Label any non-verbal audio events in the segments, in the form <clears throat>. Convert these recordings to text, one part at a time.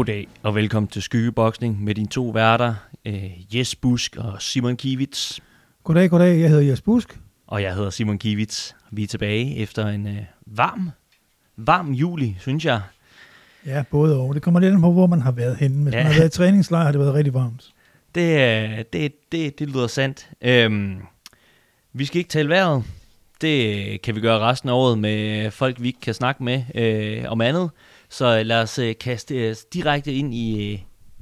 Goddag og velkommen til Skyggeboksning med dine to værter, øh, Jes Busk og Simon Kivits. Goddag, goddag. Jeg hedder Jes Busk. Og jeg hedder Simon Kivits. Vi er tilbage efter en øh, varm, varm juli, synes jeg. Ja, både og. Det kommer lidt an på, hvor man har været henne. Hvis ja. man har været i træningslejr, har det været rigtig varmt. Det, øh, det, det, det lyder sandt. Øhm, vi skal ikke tale vejret. Det kan vi gøre resten af året med folk, vi ikke kan snakke med øh, om andet. Så lad os øh, kaste os direkte ind i, øh,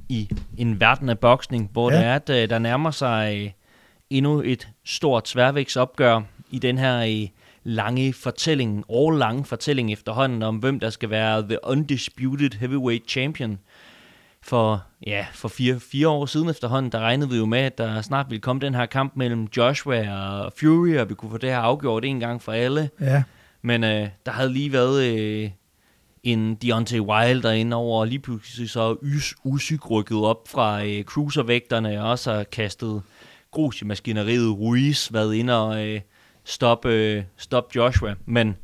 i en verden af boksning, hvor ja. det er, at øh, der nærmer sig øh, endnu et stort sværvægtsopgør i den her øh, lange fortælling, årlange fortælling efterhånden om, hvem der skal være the undisputed heavyweight champion. For, ja, for fire, fire år siden efterhånden, der regnede vi jo med, at der snart ville komme den her kamp mellem Joshua og Fury, og vi kunne få det her afgjort en gang for alle. Ja. Men øh, der havde lige været øh, en Deontay Wilder ind over, og lige pludselig så Us Usyk rykket op fra øh, cruiservægterne, og også har kastet grus i maskineriet. Ruiz været inde og øh, stoppe øh, stop Joshua. Men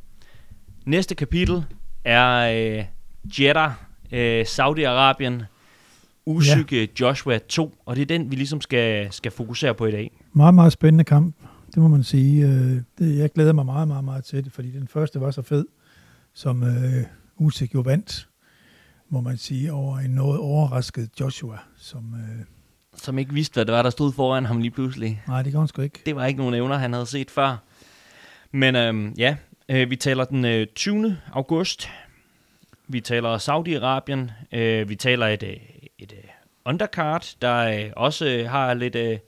næste kapitel er øh, Jeddah, øh, Saudi-Arabien, Usyk ja. Joshua 2, og det er den, vi ligesom skal, skal fokusere på i dag. Meget, meget spændende kamp, det må man sige. Øh, det, jeg glæder mig meget, meget, meget til det, fordi den første var så fed, som øh, Usyk jo vandt, må man sige, over en noget overrasket Joshua, som... Øh, som ikke vidste, hvad det var, der stod foran ham lige pludselig. Nej, det kan han sgu ikke. Det var ikke nogen evner, han havde set før. Men øhm, ja, øh, vi taler den øh, 20. august. Vi taler Saudi-Arabien. Øh, vi taler et, øh, et øh, undercard, der øh, også øh, har lidt, øh,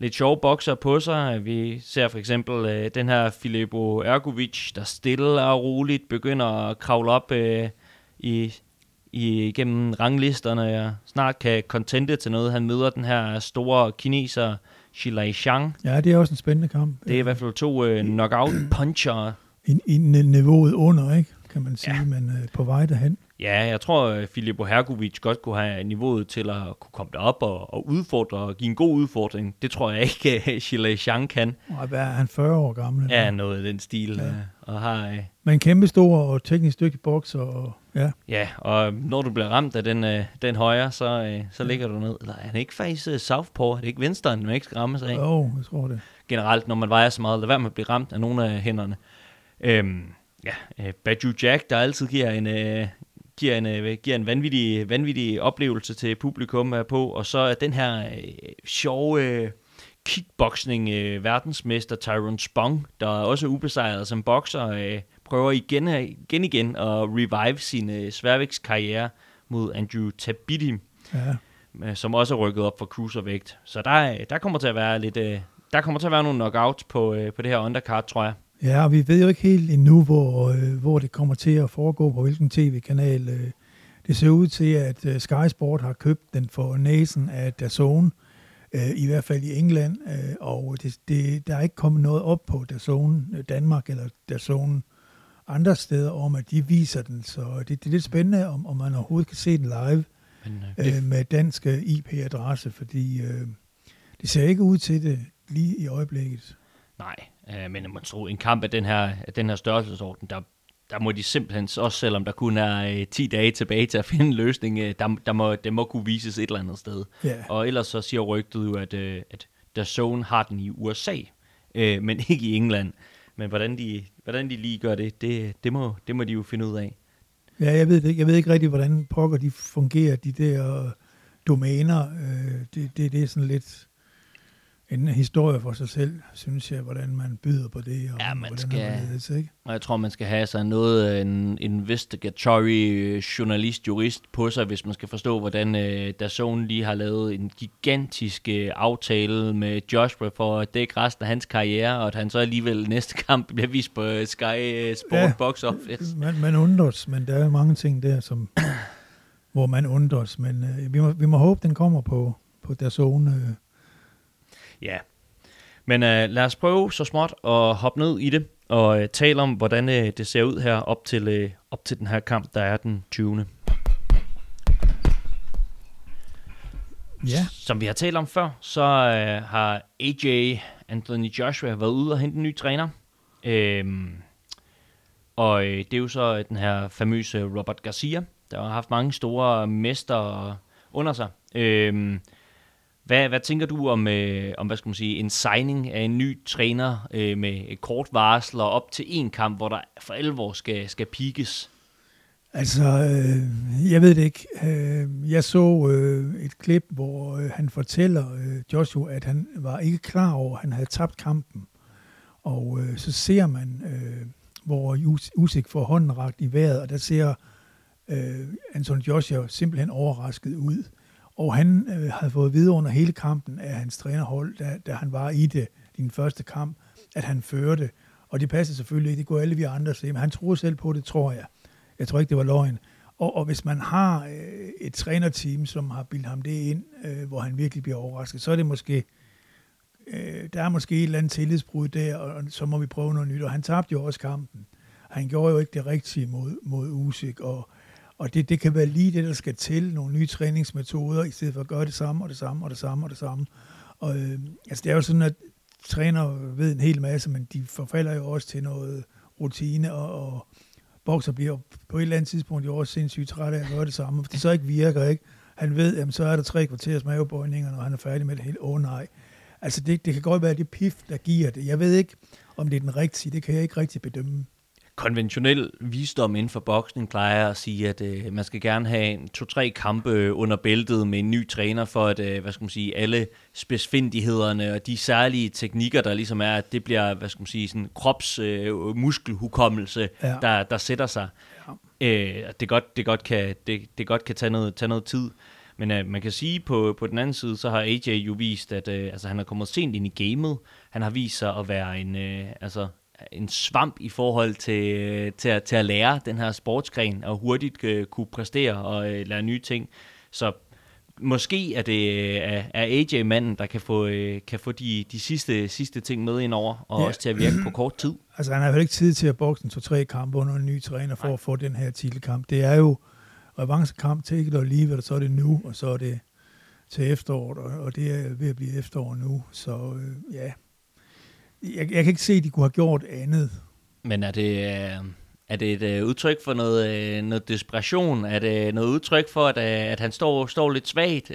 lidt sjove bokser på sig. Vi ser for eksempel øh, den her Filippo Ergovic, der stille og roligt begynder at kravle op øh, i, i, gennem ranglisterne og snart kan contente til noget. Han møder den her store kineser, Shilai Shang. Ja, det er også en spændende kamp. Det er i hvert fald to øh, knockout-puncher. I, I niveauet under, ikke? kan man sige, ja. men øh, på vej derhen. Ja, jeg tror, at Filippo Hergovic godt kunne have niveauet til at kunne komme derop og, og udfordre og give en god udfordring. Det tror jeg ikke, <laughs> Chile Chang kan. Og hvad er han 40 år gammel? Eller? Ja, noget i den stil. Ja. Øh, og har, øh, men en kæmpe stor og teknisk dygtig bokser. Og, ja. ja, og når du bliver ramt af den, øh, den højre, så, så ligger du ned. Er han ikke faktisk southpaw? Er det ikke venstre, man ikke skal rammes af? Jo, jeg tror det. Generelt, når man vejer så meget, lad være med at blive ramt af nogle af hænderne. Øhm, ja, øh, Badu Jack, der altid giver en, øh, giver en, øh, giver en vanvittig, vanvittig oplevelse til publikum er på, og så er den her øh, sjove øh, kickboxing øh, verdensmester Tyrone Spong, der er også ubesejret som bokser, øh, prøver igen, igen igen at revive sin øh, sværvægtskarriere mod Andrew Tabiti, ja. øh, som også er rykket op for cruiservægt. Så der, der kommer til at være lidt, øh, der kommer til at være nogle knockouts på, øh, på det her undercard, tror jeg. Ja, og vi ved jo ikke helt endnu, hvor, øh, hvor det kommer til at foregå, på hvilken tv-kanal. Øh. Det ser ud til, at øh, Sky Sport har købt den for næsen af DAZN, øh, i hvert fald i England, øh, og det, det, der er ikke kommet noget op på DAZN Danmark eller DAZN andre steder om, at de viser den. Så det, det er lidt spændende, om, om man overhovedet kan se den live Men, øh, det... øh, med dansk IP-adresse, fordi øh, det ser ikke ud til det lige i øjeblikket. Nej, øh, men man tror, en kamp af den her, af den her størrelsesorden, der, der må de simpelthen, også selvom der kun er øh, 10 dage tilbage til at <laughs> finde en løsning, øh, der, der må, det må kunne vises et eller andet sted. Yeah. Og ellers så siger rygtet jo, at, øh, at The Zone har den i USA, øh, men <laughs> ikke i England. Men hvordan de, hvordan de lige gør det, det, det, må, det må de jo finde ud af. Ja, jeg ved, det, jeg ved ikke rigtig, hvordan pokker de fungerer, de der domæner. Øh, det, det, det er sådan lidt en historie for sig selv, synes jeg, hvordan man byder på det. Og ja, man skal, man ikke? Og jeg tror, man skal have sig noget en investigatory journalist, jurist på sig, hvis man skal forstå, hvordan uh, Dazone lige har lavet en gigantisk uh, aftale med Joshua for at dække resten af hans karriere, og at han så alligevel næste kamp bliver vist på Sky Sport ja, Box Office. Man, man undres, men der er mange ting der, som, hvor man undres, men uh, vi, må, vi må håbe, den kommer på, på Dazone uh, Ja, men øh, lad os prøve så småt at hoppe ned i det og øh, tale om, hvordan øh, det ser ud her op til, øh, op til den her kamp, der er den 20. Ja. Som vi har talt om før, så øh, har AJ Anthony Joshua været ude og hente en ny træner. Øhm, og øh, det er jo så den her famøse Robert Garcia, der har haft mange store mester under sig. Øh, hvad, hvad tænker du om, øh, om hvad skal man sige, en signing af en ny træner øh, med et kort varsel og op til en kamp, hvor der for alvor skal, skal pikes? Altså, øh, jeg ved det ikke. Øh, jeg så øh, et klip, hvor øh, han fortæller øh, Joshua, at han var ikke klar over, at han havde tabt kampen. Og øh, så ser man, øh, hvor Usyk får hånden ragt i vejret, og der ser øh, Anton Joshua simpelthen overrasket ud. Og han øh, havde fået videre under hele kampen af hans trænerhold, da, da han var i det, din første kamp, at han førte. Og det passede selvfølgelig ikke, det går alle vi andre se, men han troede selv på det, tror jeg. Jeg tror ikke, det var løgn. Og, og hvis man har øh, et trænerteam, som har bildt ham det ind, øh, hvor han virkelig bliver overrasket, så er det måske, øh, der er måske et eller andet tillidsbrud der, og så må vi prøve noget nyt. Og han tabte jo også kampen. Han gjorde jo ikke det rigtige mod, mod Usyk, og, og det, det kan være lige det, der skal til, nogle nye træningsmetoder, i stedet for at gøre det samme, og det samme, og det samme, og det samme. Og, øh, altså, det er jo sådan, at træner ved en hel masse, men de forfalder jo også til noget rutine, og, og bokser bliver på et eller andet tidspunkt jo også sindssygt træt af at gøre det samme. for det så ikke virker, ikke? Han ved, jamen, så er der tre kvarters mavebøjninger, når han er færdig med det hele. Åh oh, nej. Altså det, det kan godt være det pif, der giver det. Jeg ved ikke, om det er den rigtige. Det kan jeg ikke rigtig bedømme konventionel visdom inden for boksning plejer at sige, at øh, man skal gerne have en to-tre kampe under bæltet med en ny træner, for at øh, hvad skal man sige, alle spidsfindighederne og de særlige teknikker, der ligesom er, at det bliver hvad skal man sige, sådan krops øh, muskelhukommelse, ja. der, der sætter sig. Ja. Øh, det, godt, det, godt kan, det, det godt kan tage noget, tage noget tid. Men øh, man kan sige, på, på den anden side, så har AJ jo vist, at øh, altså, han er kommet sent ind i gamet. Han har vist sig at være en, øh, altså, en svamp i forhold til, til, at, til at lære den her sportsgren og hurtigt uh, kunne præstere og uh, lære nye ting. Så måske er det uh, er AJ-manden, der kan få, uh, kan få de, de sidste, sidste ting med ind over, og ja. også til at virke på kort tid. <clears throat> Altså han har jo ikke tid til at bokse en to-tre kampe under en ny træner for Nej. at få den her titelkamp. Det er jo revanchekamp til ikke lige, og så er det nu, og så er det til efteråret, og det er ved at blive efterår nu. Så øh, ja, jeg, jeg kan ikke se, at de kunne have gjort andet. Men er det, øh, er det et øh, udtryk for noget, øh, noget desperation? Er det noget udtryk for, at, at han står, står lidt svagt?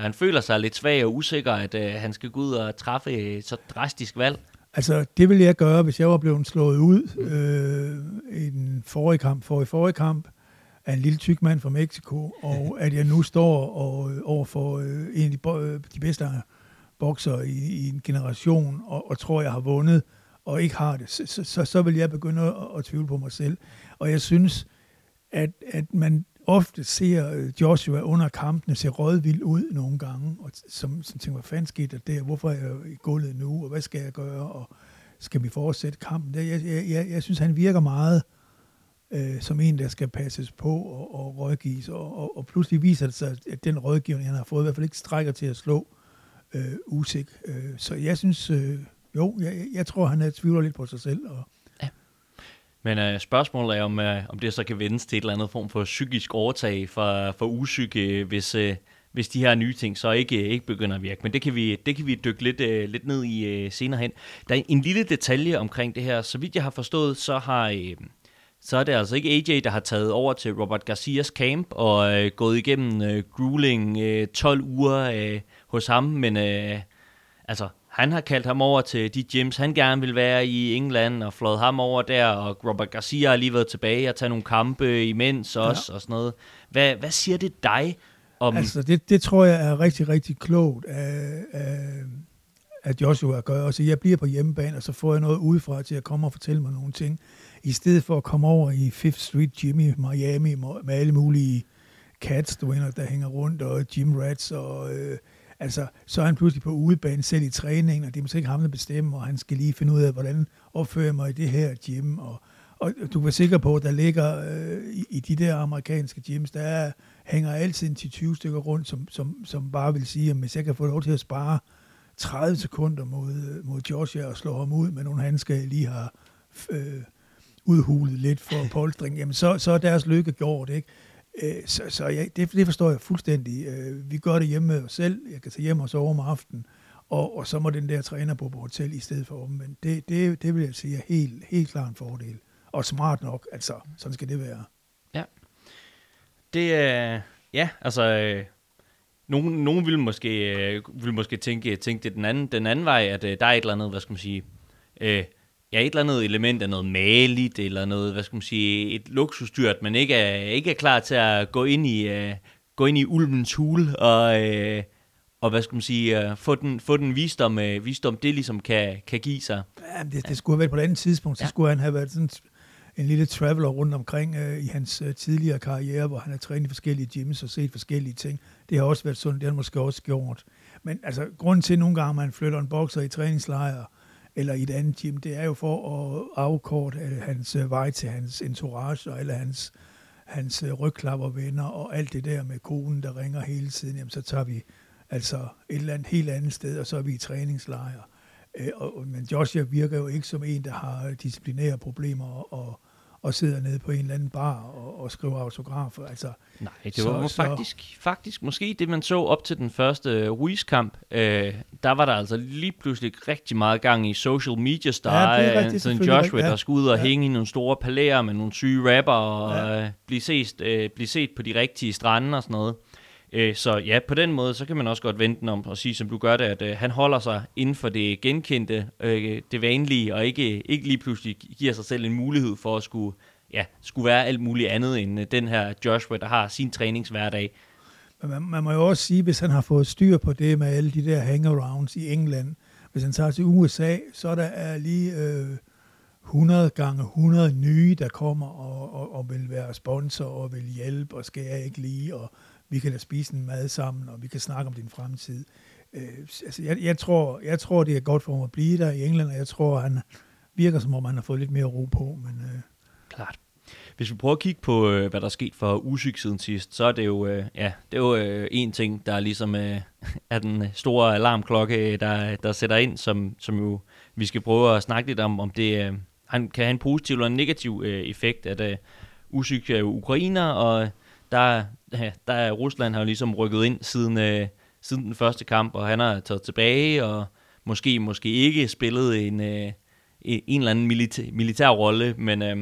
Han føler sig lidt svag og usikker, at han skal gå ud og træffe et så drastisk valg? Altså, det ville jeg gøre, hvis jeg var blevet slået ud øh, i den forrige kamp, for i forrige kamp, af en lille tyk mand fra Mexico, og <laughs> at jeg nu står og, over for øh, en af de, de bedste bokser i, i en generation, og, og tror, jeg har vundet, og ikke har det, så, så, så vil jeg begynde at, at tvivle på mig selv. Og jeg synes, at, at man ofte ser øh, Joshua under kampene se rådvild ud nogle gange, og som, som tænker, hvad fanden skete der der? Hvorfor er jeg i gulvet nu? Og hvad skal jeg gøre? Og skal vi fortsætte kampen? Jeg, jeg, jeg, jeg synes, han virker meget øh, som en, der skal passes på og, og rådgives, og, og, og pludselig viser det sig, at den rådgivning, han har fået, i hvert fald ikke strækker til at slå øh, usik. Øh, så jeg synes, øh, jo, jeg, jeg tror, han er tvivler lidt på sig selv. Og, ja. Men øh, spørgsmålet er, om, øh, om det så kan vendes til et eller andet form for psykisk overtag for, for usyke, hvis, øh, hvis de her nye ting så ikke, ikke begynder at virke. Men det kan vi, det kan vi dykke lidt, øh, lidt ned i øh, senere hen. Der er en lille detalje omkring det her. Så vidt jeg har forstået, så har... Øh, så er det altså ikke AJ, der har taget over til Robert Garcias camp og øh, gået igennem øh, grueling øh, 12 uger øh, hos ham, men øh, altså, han har kaldt ham over til de gyms, han gerne vil være i England, og flået ham over der, og Robert Garcia har lige været tilbage og taget nogle kampe imens også, ja. og sådan noget. Hvad, hvad siger det dig om... Altså, det, det tror jeg er rigtig, rigtig klogt af, af, af Joshua at gøre. Altså, jeg bliver på hjemmebane, og så får jeg noget udefra til at komme og fortælle mig nogle ting, i stedet for at komme over i Fifth Street Gym i Miami med alle mulige cats, du der hænger rundt, og gym rats, og øh, Altså, så er han pludselig på udebane selv i træningen, og det er måske ikke ham, der bestemmer, og han skal lige finde ud af, hvordan opfører mig i det her gym. Og, og du var sikker på, at der ligger øh, i, i de der amerikanske gyms, der er, hænger altid til 20 stykker rundt, som, som, som bare vil sige, at hvis jeg kan få lov til at spare 30 sekunder mod, øh, mod Georgia og slå ham ud med nogle handsker, jeg lige har øh, udhulet lidt for polstring, jamen så, så er deres lykke gjort, ikke? Øh, så så jeg, det, det forstår jeg fuldstændig. Øh, vi gør det hjemme med os selv. Jeg kan tage hjem og sove om aftenen, og, og så må den der træner bo på hotel i stedet for Men det, det, det vil jeg sige er helt, helt klart en fordel. Og smart nok, altså sådan skal det være. Ja. det er... Ja, altså... Øh, nogen, nogen vil måske, øh, vil måske tænke, tænke det den anden, den anden vej, at øh, der er et eller andet, hvad skal man sige... Øh, ja, et eller andet element af noget maligt, eller noget, hvad skal man sige, et luksusdyr, at man ikke er, ikke er klar til at gå ind i, uh, gå ind i ulvens hule, og, uh, og hvad skal man sige, uh, få, den, få den visdom, uh, visdom, det ligesom kan, kan give sig. Ja, det, det skulle have været på et andet tidspunkt, så ja. skulle han have været sådan en lille traveler rundt omkring uh, i hans uh, tidligere karriere, hvor han har trænet i forskellige gyms og set forskellige ting. Det har også været sundt, det har han måske også gjort. Men altså, grunden til, at nogle gange man flytter en bokser i træningslejr, eller i et andet gym, det er jo for at afkorte hans øh, vej til hans entourage, og alle hans, hans øh, rygklappervenner, og alt det der med konen, der ringer hele tiden, jamen så tager vi altså et eller andet helt andet sted, og så er vi i træningslejr. Øh, og, men Joshua virker jo ikke som en, der har disciplinære problemer, og, og og sidder nede på en eller anden bar og, og skriver autografer. Altså, Nej, det var så, faktisk, så... faktisk måske det, man så op til den første Ruiz-kamp. Øh, der var der altså lige pludselig rigtig meget gang i social media star. Ja, sådan Joshua, ja. der skulle ud og ja. hænge i nogle store palæer med nogle syge rapper og ja. øh, blive, set, øh, blive set på de rigtige strande og sådan noget. Øh, så ja, på den måde, så kan man også godt vente den om og sige, som du gør det, at øh, han holder sig inden for det genkendte, øh, det vanlige, og ikke, ikke lige pludselig giver sig selv en mulighed for at skulle, ja, skulle være alt muligt andet end øh, den her Joshua, der har sin træningshverdag. Men man, man må jo også sige, hvis han har fået styr på det med alle de der hangarounds i England, hvis han tager til USA, så er der lige øh, 100 gange 100 nye, der kommer og, og, og vil være sponsor og vil hjælpe, og skal jeg ikke lige, og vi kan da spise en mad sammen, og vi kan snakke om din fremtid. Øh, altså, jeg, jeg, tror, jeg tror, det er godt for ham at blive der i England, og jeg tror, han virker, som om han har fået lidt mere ro på. Men, øh. Klart. Hvis vi prøver at kigge på, øh, hvad der er sket for Usyk siden sidst, så er det jo, øh, ja, det er jo øh, en ting, der ligesom øh, <laughs> er den store alarmklokke, der, der sætter ind, som, som jo vi skal prøve at snakke lidt om, om det øh, han kan have en positiv eller en negativ øh, effekt, at øh, Usyk er jo ukrainer, og der, der er Rusland har jo ligesom rykket ind siden, øh, siden den første kamp, og han har taget tilbage, og måske måske ikke spillet en, øh, en eller anden militær, militær rolle, men øh,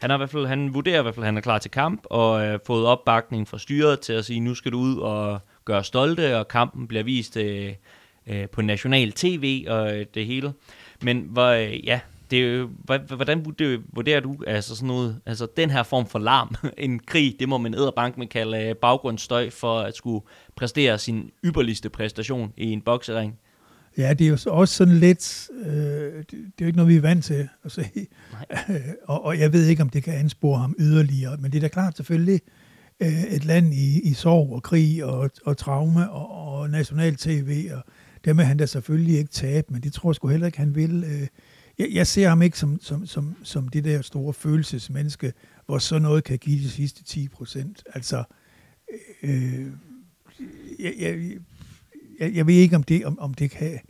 han, har i hvert fald, han vurderer i hvert fald, at han er klar til kamp, og øh, fået opbakning fra styret til at sige, nu skal du ud og gøre stolte, og kampen bliver vist øh, øh, på national tv og øh, det hele. Men hvor, øh, ja, det, hvordan vurderer du altså sådan noget, altså den her form for larm, <laughs> en krig, det må man æderbank med kalde øh, baggrundsstøj for at skulle præstere sin ypperligste præstation i en boksering? Ja, det er jo også sådan lidt, øh, det, det er jo ikke noget, vi er vant til at se. <laughs> og, og jeg ved ikke, om det kan anspore ham yderligere, men det er da klart selvfølgelig øh, et land i, i sorg og krig og, og traume og, og national tv, og det vil han da selvfølgelig ikke tabe, men det tror jeg sgu heller ikke, han vil. Øh, jeg, jeg ser ham ikke som, som, som, som det der store følelsesmenneske, hvor så noget kan give de sidste 10 procent. Altså, øh, jeg, jeg, jeg, jeg ved ikke, om det, om, om det kan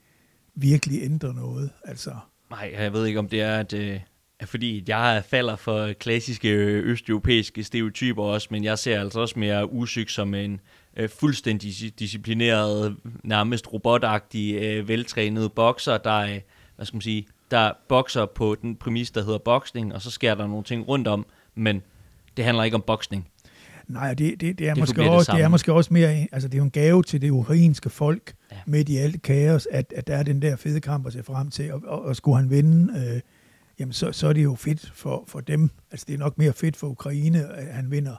virkelig ændre noget. Altså. Nej, jeg ved ikke, om det er, at, øh, fordi jeg falder for klassiske øh, østeuropæiske stereotyper også, men jeg ser altså også mere usyg som en øh, fuldstændig disciplineret, nærmest robotagtig, øh, veltrænet bokser, der, øh, hvad skal man sige, der bokser på den præmis, der hedder boksning, og så sker der nogle ting rundt om, men det handler ikke om boksning. Nej, det, det, det, er, det, måske også, det, det er måske også mere, altså det er jo en gave til det ukrainske folk, ja. midt i alt kaos, at, at der er den der fede kamp at se frem til, og, og, og skulle han vinde, øh, jamen så, så er det jo fedt for, for dem. Altså det er nok mere fedt for Ukraine, at han vinder,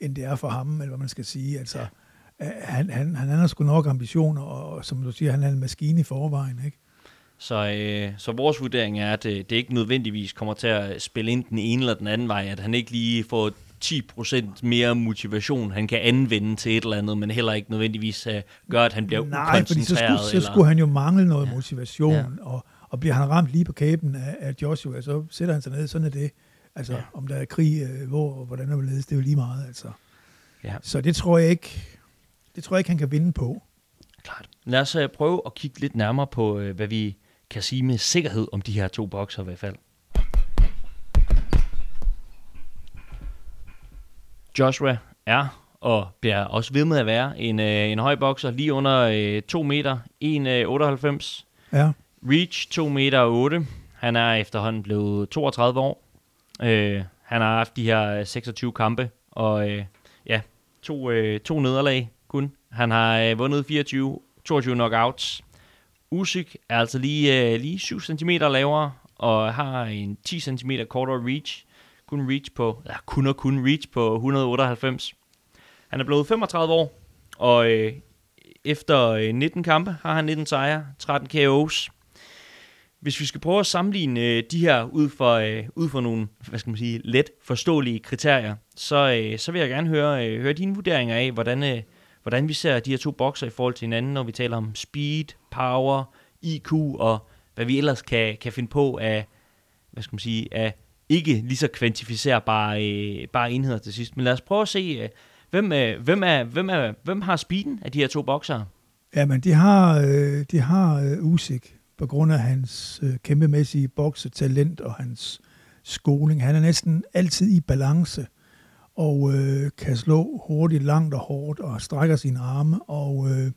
end det er for ham, eller hvad man skal sige. Altså, ja. han, han, han har sgu nok ambitioner, og som du siger, han er en maskine i forvejen, ikke? Så, øh, så vores vurdering er, at det, øh, det ikke nødvendigvis kommer til at spille ind den ene eller den anden vej, at han ikke lige får 10% mere motivation, han kan anvende til et eller andet, men heller ikke nødvendigvis uh, gør, at han bliver Nej, fordi så skulle, så skulle han jo mangle noget ja. motivation, ja. Og, og bliver han ramt lige på kæben af, af Joshua, så sætter han sig ned, sådan er det. Altså, ja. om der er krig, øh, hvor og hvordan der ledes, det er jo lige meget, altså. Ja. Så det tror jeg ikke, det tror jeg ikke, han kan vinde på. Klart. Lad os uh, prøve at kigge lidt nærmere på, uh, hvad vi kan sige med sikkerhed om de her to bokser i hvert fald. Joshua er og bliver også ved med at være en, øh, en høj bokser, lige under øh, 2 meter, 1,98. Øh, ja. Reach 2 meter 8. Han er efterhånden blevet 32 år. Øh, han har haft de her 26 kampe, og øh, ja, To, øh, to nederlag kun. Han har øh, vundet 24, 22 knockouts. Usyk er altså lige, øh, lige 7 cm lavere, og har en 10 cm kortere reach. Kun reach på, ja, kun og kun reach på 198. Han er blevet 35 år, og øh, efter øh, 19 kampe har han 19 sejre, 13 KO's. Hvis vi skal prøve at sammenligne øh, de her ud for, øh, ud for nogle, hvad skal man sige, let forståelige kriterier, så, øh, så vil jeg gerne høre, øh, høre dine vurderinger af, hvordan, øh, hvordan vi ser de her to bokser i forhold til hinanden, når vi taler om speed, power, IQ og hvad vi ellers kan, kan finde på af, hvad skal man sige, af ikke lige så kvantificerbare øh, bare enheder til sidst. Men lad os prøve at se, øh, hvem, øh, hvem, er, hvem, er, hvem har speeden af de her to bokser? Jamen, de har, øh, de har øh, Usyk på grund af hans øh, kæmpemæssige boksetalent og hans skoling. Han er næsten altid i balance og øh, kan slå hurtigt, langt og hårdt og strækker sine arme, og øh,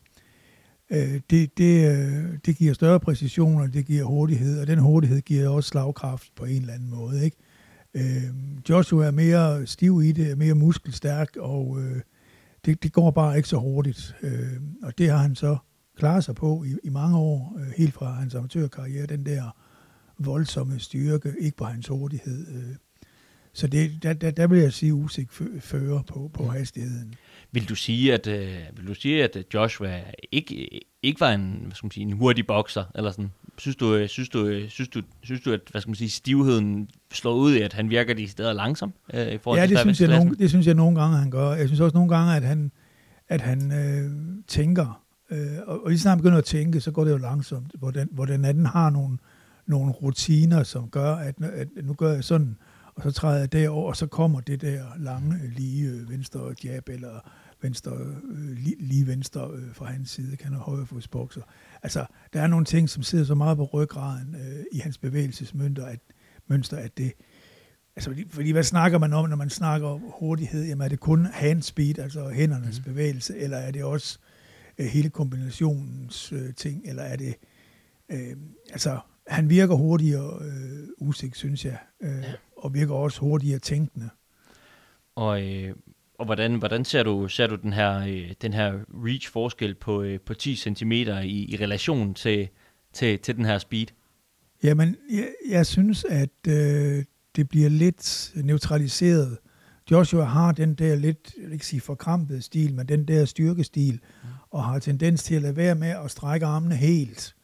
øh, det, det, øh, det giver større præcision, og det giver hurtighed, og den hurtighed giver også slagkraft på en eller anden måde. Ikke? Øh, Joshua er mere stiv i det, mere muskelstærk, og øh, det, det går bare ikke så hurtigt. Øh, og det har han så klaret sig på i, i mange år, øh, helt fra hans amatørkarriere, den der voldsomme styrke, ikke på hans hurtighed. Øh. Så det, der, der, der vil jeg sige, usik fører på, på hastigheden. Vil du sige, at, øh, vil du sige, at Joshua ikke, ikke var en, hvad skal man sige, en hurtig bokser, eller sådan? Synes du, øh, synes du, øh, synes du, synes du, at hvad skal man sige, stivheden slår ud i, at han virker de steder langsom? Øh, i forhold ja, til det synes, jeg nogle, det synes jeg nogle gange, han gør. Jeg synes også nogle gange, at han, at han øh, tænker, øh, og, og lige snart han begynder at tænke, så går det jo langsomt, hvor den, hvor den anden har nogle, nogle rutiner, som gør, at, at nu gør jeg sådan, og så træder jeg derover, og så kommer det der lange, lige øh, venstre jab, eller venstre, øh, lige, lige venstre øh, fra hans side, kan han højre fodsbokser. Altså, der er nogle ting, som sidder så meget på ryggraden øh, i hans bevægelsesmønster, at, mønster, at det, altså, fordi, fordi hvad snakker man om, når man snakker hurtighed? Jamen, er det kun hand speed, altså hændernes mm. bevægelse, eller er det også øh, hele kombinationens øh, ting, eller er det, øh, altså, han virker hurtigere øh, usigt, synes jeg, øh, ja. og virker også hurtigere tænkende. Og øh, og hvordan, hvordan ser du, ser du den her, øh, den her reach-forskel på, øh, på 10 cm i, i relation til, til, til den her speed? Jamen, jeg, jeg synes, at øh, det bliver lidt neutraliseret. Joshua har den der lidt, jeg vil ikke sige forkrampede stil, men den der styrkestil, mm. og har tendens til at lade være med at strække armene helt.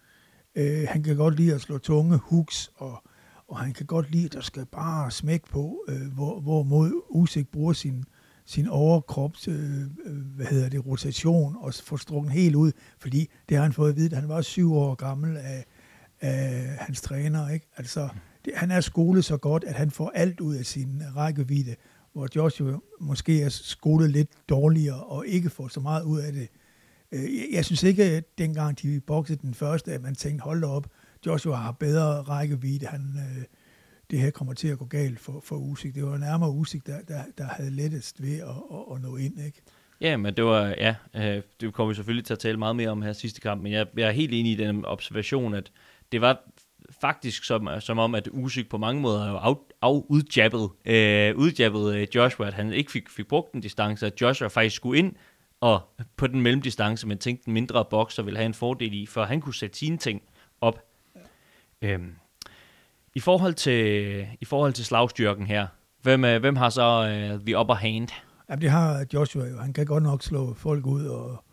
Øh, han kan godt lide at slå tunge hooks, og, og han kan godt lide, at der skal bare smæk på, øh, hvor, hvor mod Usyk bruger sin, sin overkrops, øh, øh, hvad hedder det, rotation, og få strukket helt ud, fordi det har han fået at vide, at han var syv år gammel af, af hans træner, ikke? Altså, det, han er skolet så godt, at han får alt ud af sin rækkevidde, hvor Joshua måske er skolet lidt dårligere, og ikke får så meget ud af det. Øh, jeg synes ikke, at dengang de boxede den første, at man tænkte, hold op, Joshua har bedre rækkevidde, han, øh, det her kommer til at gå galt for, for Usyk. Det var nærmere Usyk, der, der, der havde lettest ved at, at, at nå ind, ikke? Ja, men det var, ja, øh, det kommer vi selvfølgelig til at tale meget mere om her sidste kamp, men jeg, jeg er helt enig i den observation, at det var faktisk som, som om, at Usyk på mange måder jo af, af udjabbet, øh, udjabbet øh, Joshua, at han ikke fik, fik brugt den distance, at Joshua faktisk skulle ind og på den mellemdistance, men tænkte den mindre bokser ville have en fordel i, for han kunne sætte sine ting op. Ja. Øhm, i forhold til, i forhold til slagstyrken her, hvem, øh, hvem har så uh, the upper hand? Ja, det har Joshua jo. Han kan godt nok slå folk ud, og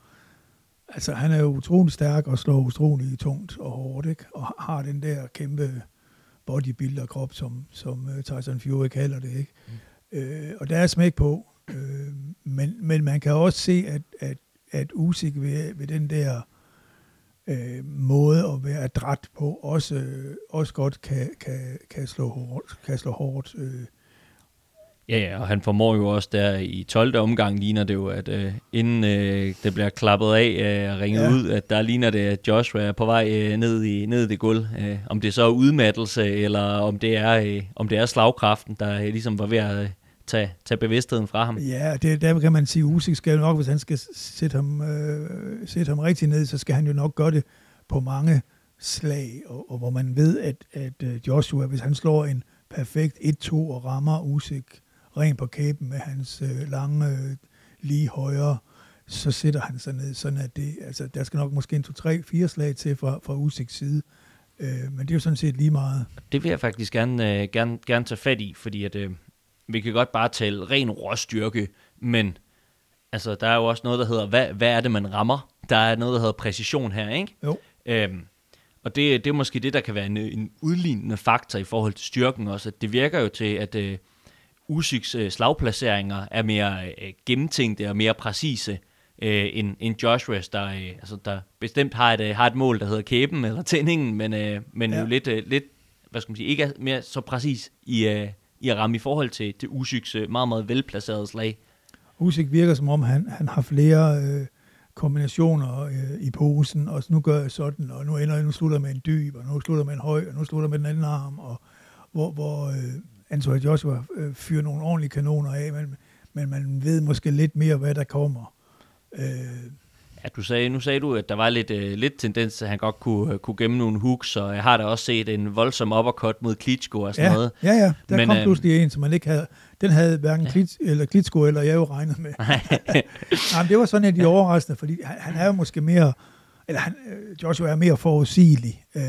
altså, han er jo utrolig stærk og slår utrolig tungt og hårdt, ikke? og har den der kæmpe bodybuilder-krop, som, som uh, Tyson Fury kalder det. Ikke? Mm. Øh, og der er smæk på, øh, men, men man kan også se, at, at, at Usyk ved, ved den der øh, måde at være adræt på, også, øh, også godt kan, kan, kan, slå hårdt. Kan slå hårdt øh. Ja, ja, og han formår jo også der i 12. omgang, ligner det jo, at øh, inden øh, det bliver klappet af øh, og ringet ja. ud, at der ligner det, at Joshua er på vej øh, ned, i, ned i det gulv. Øh, om det så er udmattelse, eller om det er, øh, om det er slagkraften, der øh, ligesom var ved at... Tage, tage bevidstheden fra ham. Ja, det, der kan man sige, Usyk skal jo nok, hvis han skal sætte ham, øh, sætte ham rigtig ned, så skal han jo nok gøre det på mange slag, og, og hvor man ved, at, at øh, Joshua, hvis han slår en perfekt 1-2 og rammer Usyk rent på kæben med hans øh, lange, øh, lige højere, så sætter han sig ned, sådan at det, altså der skal nok måske en to, tre, fire slag til fra, fra Usyks side, øh, men det er jo sådan set lige meget. Det vil jeg faktisk gerne, øh, gerne, gerne tage fat i, fordi at, øh, vi kan godt bare tale ren råstyrke, men altså, der er jo også noget, der hedder, hvad, hvad er det, man rammer? Der er noget, der hedder præcision her, ikke? Jo. Øhm, og det, det er måske det, der kan være en, en udlignende faktor i forhold til styrken også. At det virker jo til, at øh, Usyks øh, slagplaceringer er mere øh, gennemtænkte og mere præcise øh, end, end Joshua's, der, øh, altså, der bestemt har et, øh, har et mål, der hedder kæben eller tændingen, men, øh, men ja. jo lidt, øh, lidt, hvad skal man sige, ikke er mere så præcis i, øh, i at ramme i forhold til, til Usyks øh, meget, meget velplacerede slag. Usyk virker som om, han, han har flere øh, kombinationer øh, i posen, og nu gør jeg sådan, og nu ender jeg, nu slutter med en dyb, og nu slutter med en høj, og nu slutter med den anden arm, og hvor, hvor øh, Anthony Joshua øh, fyrer nogle ordentlige kanoner af, men, men man ved måske lidt mere, hvad der kommer. Øh, Ja, du sagde, nu sagde du, at der var lidt, øh, lidt tendens til, at han godt kunne, øh, kunne gemme nogle hooks, og jeg har da også set en voldsom uppercut mod Klitschko og sådan ja, noget. Ja, ja, der Men, kom øh, pludselig en, som man ikke havde, den havde hverken ja. Klitsch, eller Klitschko eller jeg jo regnet med. <laughs> Nej, men det var sådan, at de overraskende, fordi han, han er jo måske mere, eller han, øh, Joshua er mere forudsigelig øh,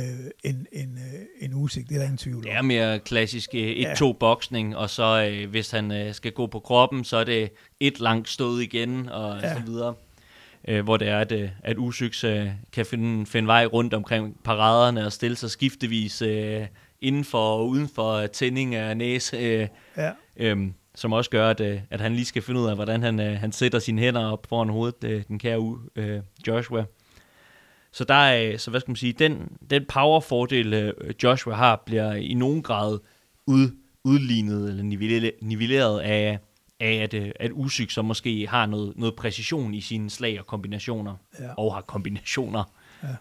end, end, øh, end Usyk, det er der ingen tvivl om. Det er mere klassisk 1-2-boksning, ja. og så øh, hvis han øh, skal gå på kroppen, så er det et langt stød igen, og ja. så videre øh, hvor det er, at, øh, at Usyks øh, kan finde, finde vej rundt omkring paraderne og stille sig skiftevis øh, inden for og uden for tænding af næse, øh, ja. øh, som også gør, at, øh, at han lige skal finde ud af, hvordan han, øh, han sætter sine hænder op foran hovedet, øh, den kære øh, Joshua. Så der er, så hvad skal man sige, den, den powerfordel øh, Joshua har, bliver i nogen grad ud, udlignet eller nivelleret af, af, at, øh, at Usyk så måske har noget, noget præcision i sine slag og kombinationer, ja. og har kombinationer. Ja.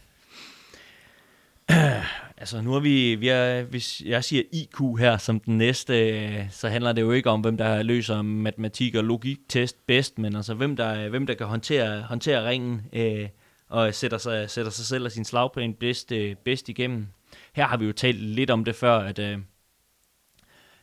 <clears throat> altså nu har vi, vi er, hvis jeg siger IQ her som den næste, så handler det jo ikke om, hvem der løser matematik og logik-test bedst, men altså hvem der, hvem der kan håndtere, håndtere ringen øh, og sætter sig, sætter sig selv og sin slagplan bedst, øh, bedst igennem. Her har vi jo talt lidt om det før, at øh,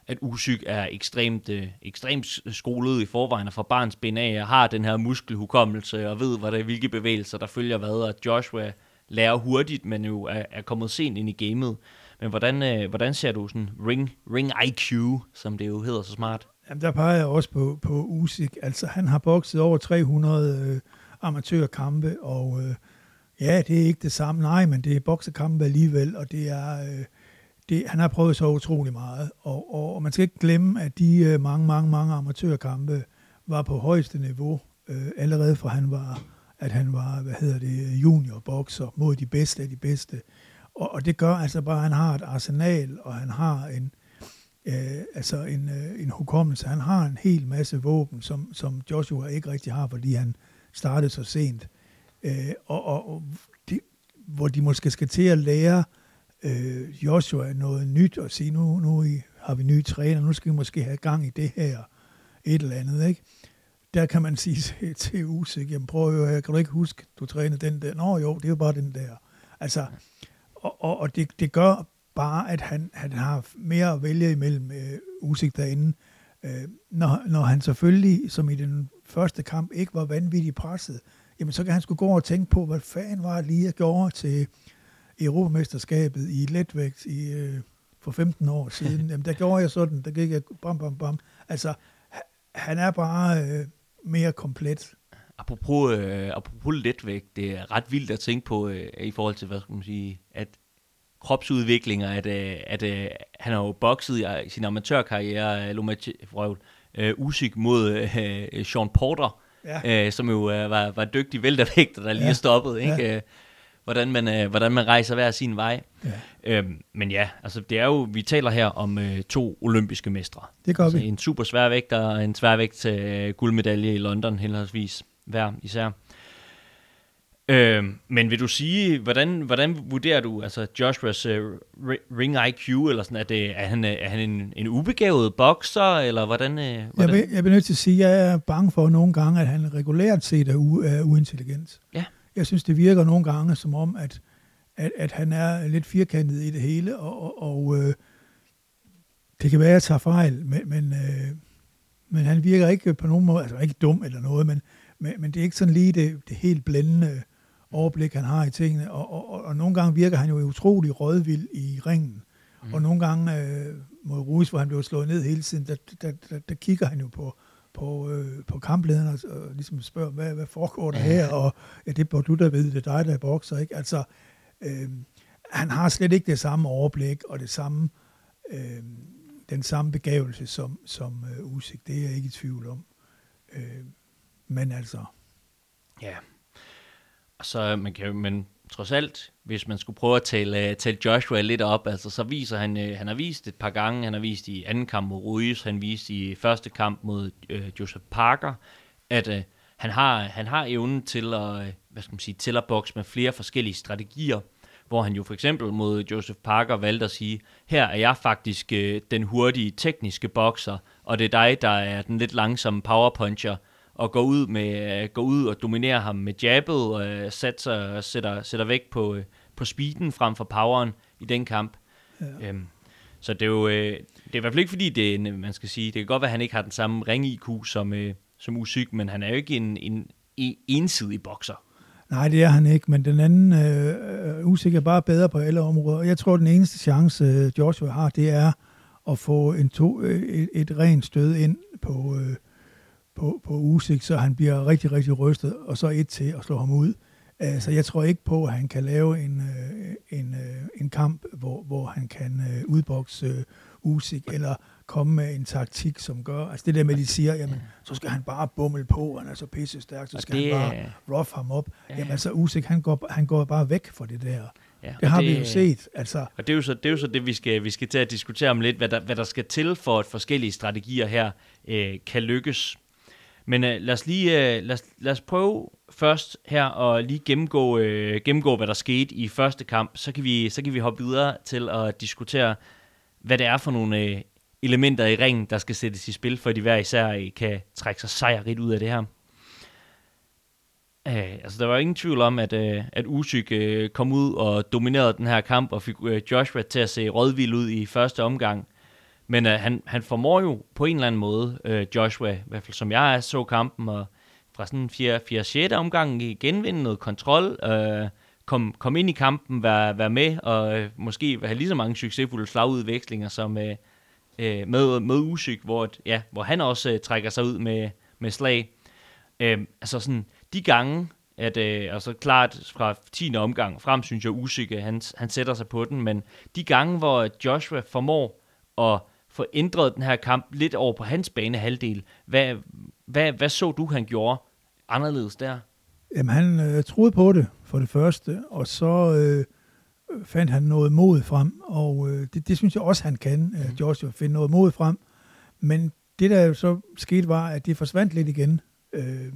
at Usyk er ekstremt, øh, ekstremt skolet i forvejen og fra barns ben af, og har den her muskelhukommelse og ved, hvad der, hvilke bevægelser der følger hvad, og Joshua lærer hurtigt, men jo er, er kommet sent ind i gamet. Men hvordan, øh, hvordan ser du sådan ring, ring IQ, som det jo hedder så smart? Jamen, der peger jeg også på, på Usyk. Altså, han har bokset over 300 øh, amatørkampe, og øh, ja, det er ikke det samme, nej, men det er boksekampe alligevel, og det er... Øh, det, han har prøvet så utrolig meget, og, og, og man skal ikke glemme, at de øh, mange, mange, mange amatørkampe var på højeste niveau, øh, allerede fra han var, at han var, hvad hedder det, juniorbokser mod de bedste af de bedste. Og, og det gør altså bare, at han har et arsenal, og han har en, øh, altså en, øh, en hukommelse. Han har en hel masse våben, som, som Joshua ikke rigtig har, fordi han startede så sent. Øh, og, og, og de, hvor de måske skal til at lære øh, øh, Joshua noget nyt og sige, nu, nu har vi nye træner, nu skal vi måske have gang i det her, et eller andet, ikke? Der kan man sige <laughs> til, til Usyk, jamen prøv at høre, kan du ikke huske, du trænede den der? Nå jo, det er jo bare den der. Altså, og, og, og det, det gør bare, at han, han har mere at vælge imellem øh, Usyk derinde. Øh, når, når han selvfølgelig, som i den første kamp, ikke var vanvittigt presset, jamen så kan han skulle gå og tænke på, hvad fanden var det lige, jeg gjorde til, Europamesterskabet i letvægt i, øh, for 15 år siden. <laughs> Jamen, der gjorde jeg sådan, der gik jeg bam, bam, bam. Altså, han er bare øh, mere komplet. Apropos, øh, apropos letvægt, det er ret vildt at tænke på øh, i forhold til, hvad skal man sige, at kropsudviklinger, at, øh, at øh, han har jo bokset i sin amatørkarriere, øh, Lomachenko, øh, Usyk mod øh, Sean Porter, ja. øh, som jo øh, var, var dygtig væltervægter, der lige ja. stoppet. Ikke? Ja. Øh, hvordan man, øh, hvordan man rejser hver sin vej. Ja. Øhm, men ja, altså det er jo, vi taler her om øh, to olympiske mestre. Det gør altså, vi. En super sværvægt og en sværvægt øh, guldmedalje i London henholdsvis hver især. Øhm, men vil du sige, hvordan, hvordan vurderer du altså Joshua's uh, ring IQ, eller sådan, er, det, er han, er han en, en ubegavet bokser, eller hvordan? Uh, hvordan? Jeg, vil, jeg bliver nødt til at sige, at jeg er bange for nogle gange, at han regulært set er, u, er uintelligent. Ja jeg synes, det virker nogle gange som om, at, at, at han er lidt firkantet i det hele, og, og, og øh, det kan være, at jeg tager fejl, men, men, øh, men han virker ikke på nogen måde, altså ikke dum eller noget, men, men, men det er ikke sådan lige det, det helt blændende overblik, han har i tingene, og, og, og, og nogle gange virker han jo utrolig rådvild i ringen, mm. og nogle gange øh, mod Ruiz, hvor han blev slået ned hele tiden, der, der, der, der kigger han jo på, på, øh, på kamplederen og, og ligesom spørger, hvad, hvad foregår der her, og ja, det bør du da vide, det er dig, der er bokser, ikke? Altså, øh, han har slet ikke det samme overblik, og det samme, øh, den samme begævelse som, som øh, Usyk, det er jeg ikke i tvivl om. Øh, men altså... Ja, og så man kan men trods alt, hvis man skulle prøve at tale, uh, øh, tale Joshua lidt op, altså så viser han, uh, han har vist et par gange, han har vist i anden kamp mod Ruiz, han vist i første kamp mod uh, Joseph Parker, at uh, han har, han har evnen til at, uh, hvad skal man sige, til at bokse med flere forskellige strategier, hvor han jo for eksempel mod Joseph Parker valgte at sige, her er jeg faktisk øh, den hurtige tekniske bokser, og det er dig, der er den lidt langsomme powerpuncher, og går ud, med, går ud og dominerer ham med jabbet, og øh, sætter, sætter, sætter væk på, øh, på speeden frem for poweren i den kamp. Ja. Øhm, så det er jo øh, det er i hvert fald ikke fordi, det er, man skal sige, det kan godt være, at han ikke har den samme ring-IQ som, øh, som Usyk, men han er jo ikke en, en, en ensidig bokser. Nej, det er han ikke, men den anden øh, Usyk er bare bedre på alle områder. Jeg tror, den eneste chance, øh, Joshua har, det er at få en to, et, et rent stød ind på, øh, på, på udsigt, så han bliver rigtig, rigtig rystet, og så et til at slå ham ud. Uh, så jeg tror ikke på, at han kan lave en, uh, en, uh, en kamp, hvor, hvor han kan udbokse Usyk, eller komme med en taktik, som gør, altså det der med, at de siger, jamen, så skal han bare bummel på, han er så pisse stærk, så skal det, han bare rough ham op. Ja. Jamen altså, Usyk, han går, han går bare væk fra det der. Ja, det har det, vi jo set. Altså. Og det er jo så det, er jo så det vi, skal, vi skal til at diskutere om lidt, hvad der, hvad der skal til for, at forskellige strategier her øh, kan lykkes. Men øh, lad, os lige, øh, lad, os, lad os prøve først her at lige gennemgå, øh, gennemgå, hvad der skete i første kamp. Så kan, vi, så kan vi hoppe videre til at diskutere, hvad det er for nogle øh, elementer i ringen, der skal sættes i spil, for at de hver især øh, kan trække sig sejrigt ud af det her. Øh, altså, der var ingen tvivl om, at, øh, at Usyk øh, kom ud og dominerede den her kamp, og fik øh, Joshua til at se rådvild ud i første omgang. Men øh, han, han formår jo på en eller anden måde, øh, Joshua, i hvert fald som jeg så kampen, og fra sådan 4-6 omgang genvinde noget kontrol, øh, kom, kom ind i kampen, være, være med, og øh, måske have lige så mange succesfulde slagudvekslinger som øh, øh, med, med Usyk, hvor, ja, hvor han også øh, trækker sig ud med, med slag. Øh, altså sådan, de gange, at øh, så klart fra 10. omgang frem, synes jeg, Usyk, øh, han, han sætter sig på den, men de gange, hvor øh, Joshua formår at få ændret den her kamp lidt over på hans bane halvdel. Hvad, hvad, hvad så du, han gjorde anderledes der? Jamen, han øh, troede på det, for det første, og så øh, fandt han noget mod frem, og øh, det, det synes jeg også, han kan, øh, Joshua, finde noget mod frem. Men det, der jo så skete, var, at det forsvandt lidt igen. Øh,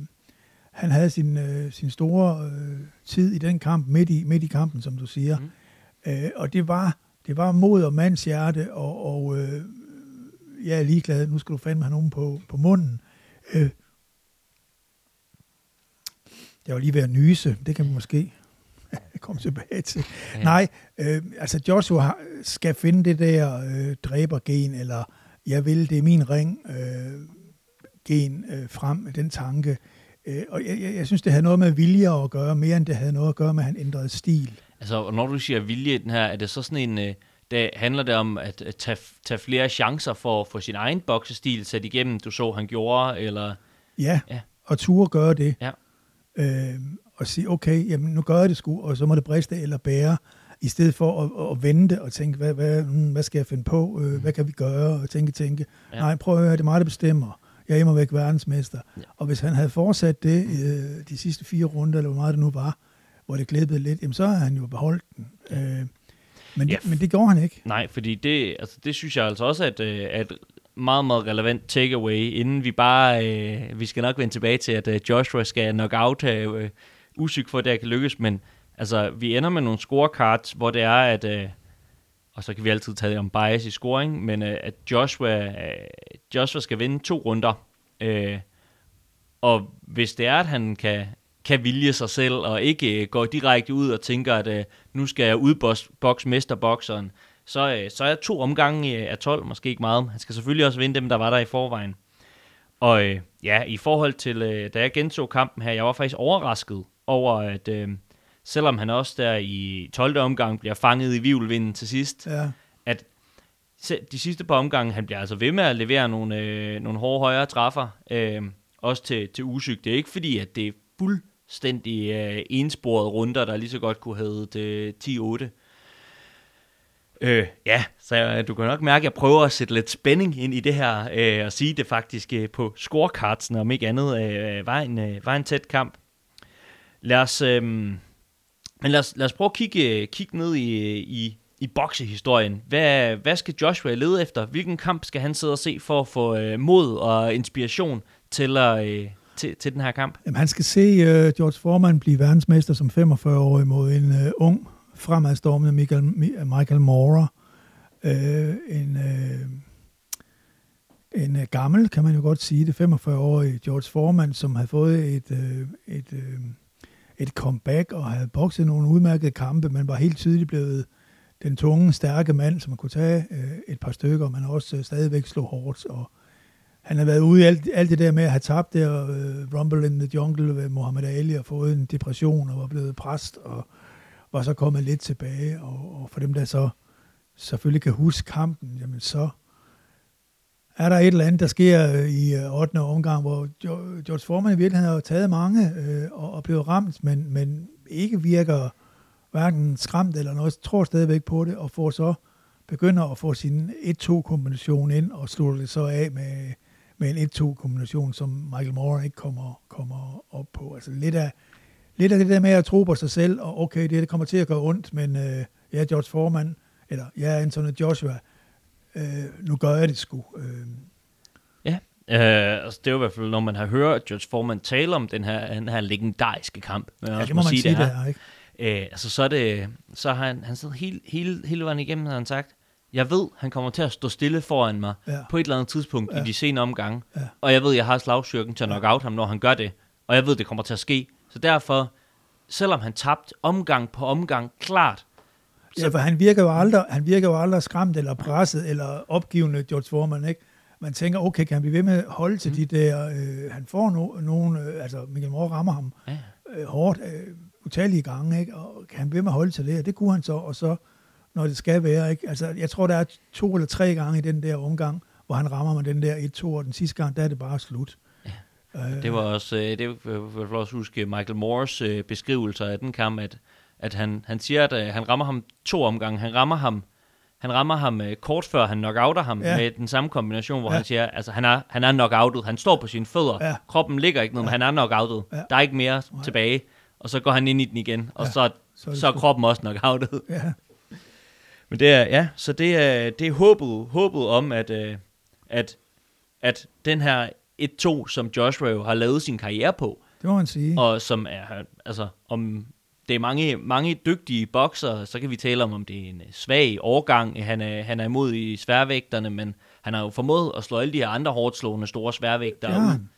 han havde sin, øh, sin store øh, tid i den kamp, midt i, midt i kampen, som du siger. Mm. Øh, og det var, det var mod og mands hjerte, og, og øh, jeg er ligeglad, nu skal du fandme have nogen på, på munden. Øh, jeg var lige ved at nyse, det kan man måske <laughs> komme tilbage til. Ja. Nej, øh, altså Joshua skal finde det der øh, dræbergen, eller jeg vil, det er min ring, øh, gen øh, frem, den tanke. Øh, og jeg, jeg, jeg synes, det havde noget med vilje at gøre, mere end det havde noget at gøre med, at han ændrede stil. Altså, når du siger vilje i den her, er det så sådan en... Øh det handler det om at tage, tage flere chancer for at få sin egen boksestil sat igennem, du så han gjorde, eller... Ja, ja. og turde gøre det. Ja. Øh, og sige, okay, jamen nu gør jeg det sgu, og så må det briste eller bære, i stedet for at, at vente og tænke, hvad, hvad, hmm, hvad skal jeg finde på, øh, hvad kan vi gøre, og tænke, tænke. Ja. Nej, prøv at høre, det er mig, der bestemmer. Jeg er immer væk verdensmester. Ja. Og hvis han havde fortsat det øh, de sidste fire runder, eller hvor meget det nu var, hvor det glippede lidt, jamen så har han jo beholdt den. Ja. Øh, men, ja. men det gjorde han ikke. Nej, fordi det, altså, det synes jeg altså også at, øh, et meget, meget relevant takeaway, inden vi bare, øh, vi skal nok vende tilbage til, at øh, Joshua skal nok out øh, usyg for, at det kan lykkes, men altså, vi ender med nogle scorecards, hvor det er, at, øh, og så kan vi altid tage om bias i scoring, men øh, at Joshua, øh, Joshua skal vinde to runder, øh, og hvis det er, at han kan kan vilje sig selv, og ikke øh, går direkte ud og tænker, at øh, nu skal jeg udbokse mesterbokseren, så, øh, så er to omgange af 12 måske ikke meget. Han skal selvfølgelig også vinde dem, der var der i forvejen. Og øh, ja, i forhold til, øh, da jeg genså kampen her, jeg var faktisk overrasket over, at øh, selvom han også der i 12. omgang bliver fanget i vivlvinden til sidst, Ja. at de sidste par omgange, han bliver altså ved med at levere nogle, øh, nogle hårde højere træffer, øh, også til, til Usyk. Det er ikke fordi, at det er fuldstændig øh, ensporede runder, der lige så godt kunne have det 10-8. Øh, ja, så øh, du kan nok mærke, at jeg prøver at sætte lidt spænding ind i det her, øh, og sige det faktisk øh, på scorecardsen, om ikke andet, øh, var, en, øh, var en tæt kamp. Lad os, øh, men lad os, lad os prøve at kigge, kigge ned i, i, i boksehistorien. Hvad, hvad skal Joshua lede efter? Hvilken kamp skal han sidde og se for at få øh, mod og inspiration til, at, øh, til, til den her kamp? Jamen, han skal se uh, George Foreman blive verdensmester som 45-årig mod en uh, ung, fremadstormende Michael, øh, Michael Moore. Uh, en uh, en uh, gammel, kan man jo godt sige det, 45-årig George Foreman, som havde fået et, uh, et, uh, et comeback og havde bokset nogle udmærkede kampe, men var helt tydeligt blevet den tunge, stærke mand, som kunne tage uh, et par stykker, men også uh, stadigvæk slå hårdt. Og han har været ude i alt, alt det der med at have tabt der uh, Rumble in the Jungle ved Muhammad Ali og fået en depression og var blevet præst og var så kommet lidt tilbage. Og, og for dem, der så selvfølgelig kan huske kampen, jamen så er der et eller andet, der sker øh, i øh, 8. omgang, hvor George Foreman i virkeligheden har taget mange øh, og, og blevet ramt, men, men ikke virker hverken skræmt eller noget, tror stadigvæk på det, og får så begynder at få sin 1-2-kombination ind, og slutter det så af med, med en 1-2-kombination, som Michael Moore ikke kommer, kommer op på. Altså lidt af, lidt af det der med at tro på sig selv, og okay, det, det kommer til at gøre ondt, men øh, ja, George Foreman, eller ja, Anthony Joshua, øh, nu gør jeg det sgu. Øh, Ja, øh, altså det er jo i hvert fald, når man har hørt George Foreman tale om den her, den her legendariske kamp. Men ja, det må man sige, det er, ikke? Øh, altså så er det, så har han, han siddet hele, hele, hele vejen igennem, har han sagt, jeg ved, han kommer til at stå stille foran mig Ja. på et eller andet tidspunkt Ja. i de senere omgange, Ja. og jeg ved, jeg har slagstyrken til at knock out ham, når han gør det, og jeg ved, det kommer til at ske. Så derfor, selvom han tabt omgang på omgang, klart, Ja, for han virker jo aldrig, han virker jo aldrig skræmt eller presset eller opgivende, George Foreman, ikke? Man tænker, okay, kan han blive ved med at holde til mm. de der, øh, han får no, nogen, øh, altså Michael Moore rammer ham ja, øh, hårdt øh, utallige gange, ikke? Og kan han blive ved med at holde til det? Og det kunne han så, og så, når det skal være, ikke? Altså, jeg tror, der er to eller tre gange i den der omgang, hvor han rammer med den der 1-2, og den sidste gang, der er det bare slut. Ja. Øh, Det var også, øh, det vil jeg også huske Michael Moores øh, beskrivelser af den kamp, at, at han, han siger, at øh, han rammer ham to omgange. Han rammer ham, han rammer ham øh, kort før han knockouter ham Ja. ja. med den samme kombination, hvor Ja. ja. han siger, altså han er, han er knockoutet. Han står på sine fødder. Ja. Kroppen ligger ikke ned, men han er knockoutet. Ja. Der er ikke mere tilbage. Og så går han ind i den igen, og Ja. så, Så er så er kroppen også knockoutet. Ja, Men det er, ja, så det er, det er håbet, håbet om, at, øh, at, at den her 1-2, som Joshua jo har lavet sin karriere på, det må man sige. og som er, altså, om det er mange, mange dygtige bokser, så kan vi tale om, om det er en øh, svag overgang, han er, han er imod i sværvægterne, men han har jo formået at slå alle de her andre hårdt slående store ud. han.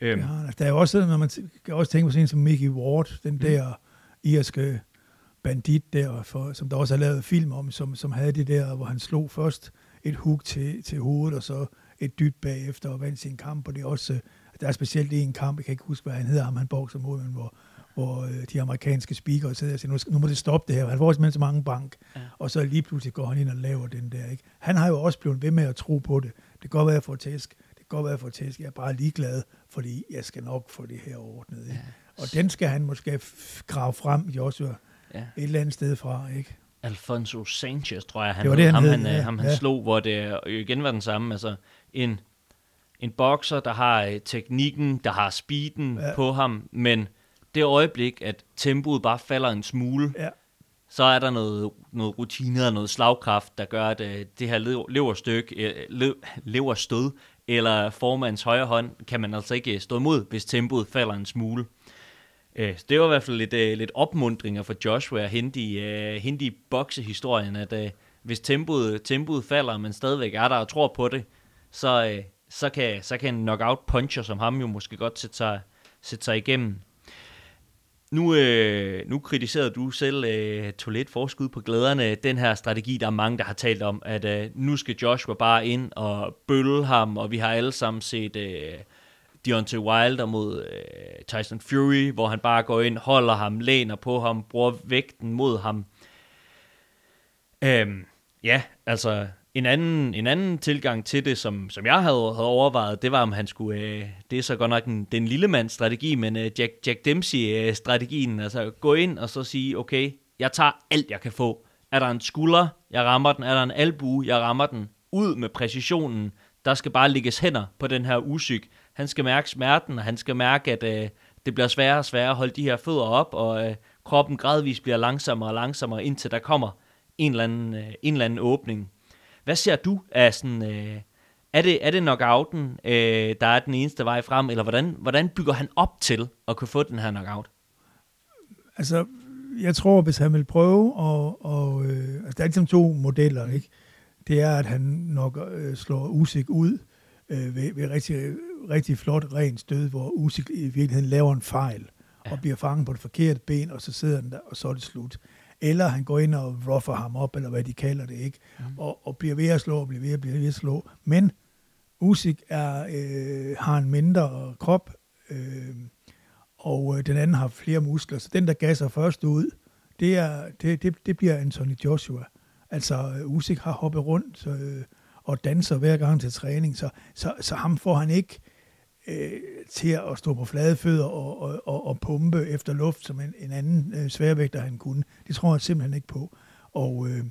Øhm, Ja, der er jo også, når man kan også tænke på sådan en som Mickey Ward, den Mm. der irske bandit der, for, som der også er lavet film om, som, som havde det der, hvor han slog først et hook til, til hovedet, og så et dyt bagefter og vandt sin kamp, og det er også, der er specielt en kamp, jeg kan ikke huske, hvad han hedder, ham han bokser mod, men hvor, hvor øh, de amerikanske speakere sidder og siger, nu, nu må det stoppe det her, han får simpelthen så mange bank, ja. Og så lige pludselig går han ind og laver den der, ikke? Han har jo også blevet ved med at tro på det. Det kan godt være, at jeg får tæsk, det kan godt være, at jeg får tæsk, jeg er bare ligeglad, fordi jeg skal nok få det her ordnet, ikke? Ja. Og den skal han måske grave frem, Joshua, ja. et eller andet sted fra, ikke? Alfonso Sanchez, tror jeg, han Det var det, han ham, hed, han, ja, ja, ham, han ja. slog, hvor det jo igen var den samme. Altså, en, en bokser, der har øh, teknikken, der har speeden Ja. ja. på ham, men det øjeblik, at tempoet bare falder en smule, Ja, så er der noget, noget rutine og noget slagkraft, der gør, at øh, det her lev- leverstykke, øh, lev, leverstød eller formands højre hånd, kan man altså ikke stå imod, hvis tempoet falder en smule. Øh, så det var i hvert fald lidt, øh, lidt opmundringer for Joshua at hente i, øh, hente i boksehistorien, at øh, hvis tempoet, tempoet falder, men stadigvæk er der og tror på det, så, øh, så, kan, så kan en knockout puncher som ham jo måske godt sætte sig, sætte sig igennem. nu, øh, nu kritiserede du selv, øh, toilet forskud på glæderne, den her strategi, der er mange, der har talt om, at øh, nu skal Joshua bare ind og bølle ham, og vi har alle sammen set øh, Deontay Wilder mod øh, Tyson Fury, hvor han bare går ind, holder ham, læner på ham, bruger vægten mod ham. Øhm, ja, altså en anden, en anden tilgang til det, som, som jeg havde, havde overvejet, det var, om han skulle, øh, det er så godt nok en, den lille mands strategi, men øh, Jack, Jack Dempsey-strategien, øh, altså gå ind og så sige, okay, jeg tager alt, jeg kan få. Er der en skulder, jeg rammer den. Er der en albue, jeg rammer den. Ud med præcisionen. Der skal bare ligges hænder på den her usyk. Han skal mærke smerten, og han skal mærke, at øh, det bliver sværere og sværere at holde de her fødder op, og øh, kroppen gradvist bliver langsommere og langsommere, indtil der kommer en eller anden, øh, en eller anden åbning. Hvad ser du af sådan... Øh, er det, er det knockouten, øh, der er den eneste vej frem, eller hvordan, hvordan bygger han op til at kunne få den her knockout? Altså, jeg tror, hvis han vil prøve, og, og øh, altså, der er ligesom to modeller, ikke? Det er, at han nok øh, slår Usyk ud øh, ved, ved rigtig, rigtig flot ren stød, hvor Usyk i virkeligheden laver en fejl, ja. og bliver fanget på det forkerte ben, og så sidder han der, og så er det slut eller han går ind og ruffer ham op, eller hvad de kalder det, ikke? Mm. Og, og bliver ved at slå, og bliver ved at, blive ved at slå. Men Usyk er, øh, har en mindre krop, øh, og øh, den anden har flere muskler, så den, der gasser først ud, det, er, det, det, det bliver Anthony Joshua. Altså, øh, Usyk har hoppet rundt øh, og danser hver gang til træning, så, så, så ham får han ikke øh, til at stå på flade fødder og, og, og, og pumpe efter luft, som en, en anden øh, sværvægter han kunne. Det tror jeg simpelthen ikke på. Og øh,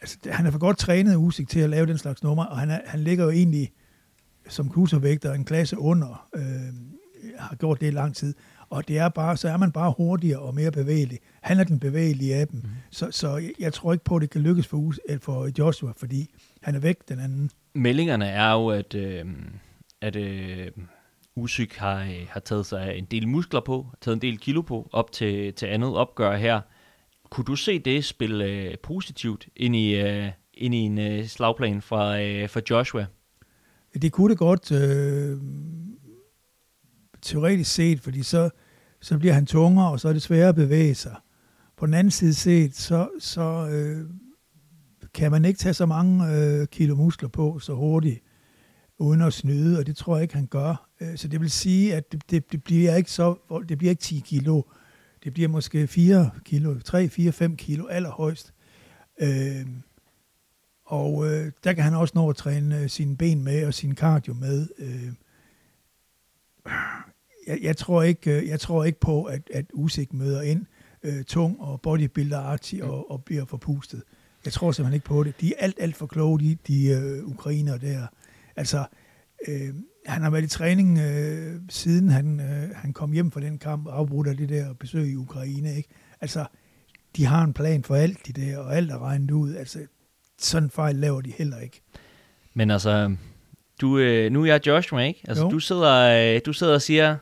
altså, han er for godt trænet udsigt til at lave den slags nummer, og han, er, han ligger jo egentlig som cruiservægter en klasse under, øh, har gjort det i lang tid. Og det er bare, så er man bare hurtigere og mere bevægelig. Han er den bevægelige af dem. Mm. Så, så jeg, jeg tror ikke på, at det kan lykkes for, for Joshua, fordi han er væk, den anden. Meldingerne er jo, at... Øh at øh, Usyk har, øh, har taget sig en del muskler på, taget en del kilo på, op til, til andet opgør her. Kunne du se det spille øh, positivt ind i, øh, ind i en øh, slagplan fra, øh, for Joshua? Det kunne det godt, øh, teoretisk set, fordi så, så bliver han tungere, og så er det sværere at bevæge sig. På den anden side set, så, så øh, kan man ikke tage så mange øh, kilo muskler på så hurtigt uden at snyde, og det tror jeg ikke, han gør. Øh, så det vil sige, at det, det, det bliver ikke så, det bliver ikke 10 kilo. Det bliver måske 4 kilo, 3, 4, 5 kilo allerhøjst. Øh, og øh, der kan han også nå at træne øh, sine ben med og sin cardio med. Øh, jeg, jeg, tror ikke, jeg tror ikke på, at, at Usyk møder ind øh, tung og bodybuilder og, og bliver forpustet. Jeg tror simpelthen ikke på det. De er alt, alt for kloge, de, de øh, ukrainer der. Altså, øh, han har været i træning øh, siden han, øh, han kom hjem fra den kamp og afbrudt af det der besøg i Ukraine. Ikke? Altså, de har en plan for alt de der, og alt er regnet ud. Altså, sådan fejl laver de heller ikke. Men altså, du, øh, nu er jeg Joshua, ikke? Altså, du sidder, øh, du sidder og siger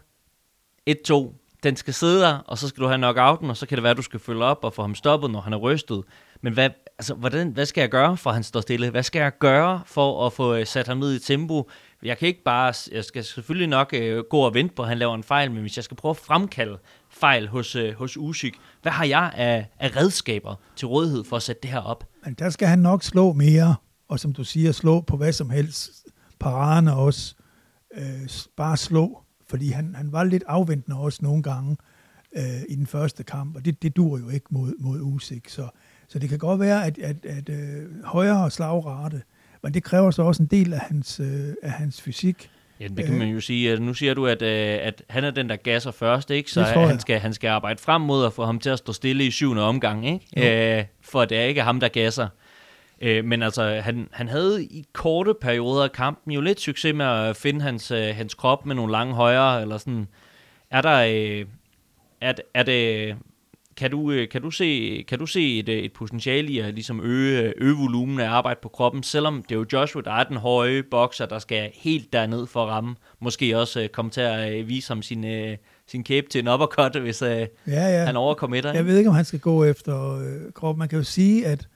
1-2, den skal sidde der, og så skal du have knockouten, og så kan det være, at du skal følge op og få ham stoppet, når han er rystet. Men hvad, altså, hvordan, hvad skal jeg gøre, for han står stille? Hvad skal jeg gøre for at få øh, sat ham ned i tempo? Jeg kan ikke bare, jeg skal selvfølgelig nok øh, gå og vente på, at han laver en fejl, men hvis jeg skal prøve at fremkalde fejl hos, øh, hos Usyk, hvad har jeg af, af redskaber til rådighed for at sætte det her op? Men der skal han nok slå mere, og som du siger, slå på hvad som helst. Paraderne også. Øh, bare slå, fordi han, han var lidt afventende også nogle gange øh, i den første kamp, og det, det dur jo ikke mod, mod Usyk, så så det kan godt være, at, at, at øh, højere slagrate, men det kræver så også en del af hans, øh, af hans fysik. Ja, det kan man jo sige. Nu siger du, at, øh, at han er den, der gasser først, ikke? så han skal, han skal arbejde frem mod at få ham til at stå stille i syvende omgang, ikke? Øh, for det er ikke ham, der gasser. Øh, men altså, han, han havde i korte perioder af kampen jo lidt succes med at finde hans, hans krop med nogle lange højre, eller sådan. Er der... Øh, er, er det, kan du, øh, kan du se, kan du se et, øh, et potentiale i at ligesom øge, øge volumen af arbejde på kroppen, selvom det er jo Joshua, der er den høje bokser, der skal helt derned for at ramme. Måske også komme til at vise ham sin, sin kæbe til en uppercut, hvis ja, ja. han overkommer et. Jeg ved ikke, om han skal gå efter kroppen. Man kan jo sige, at,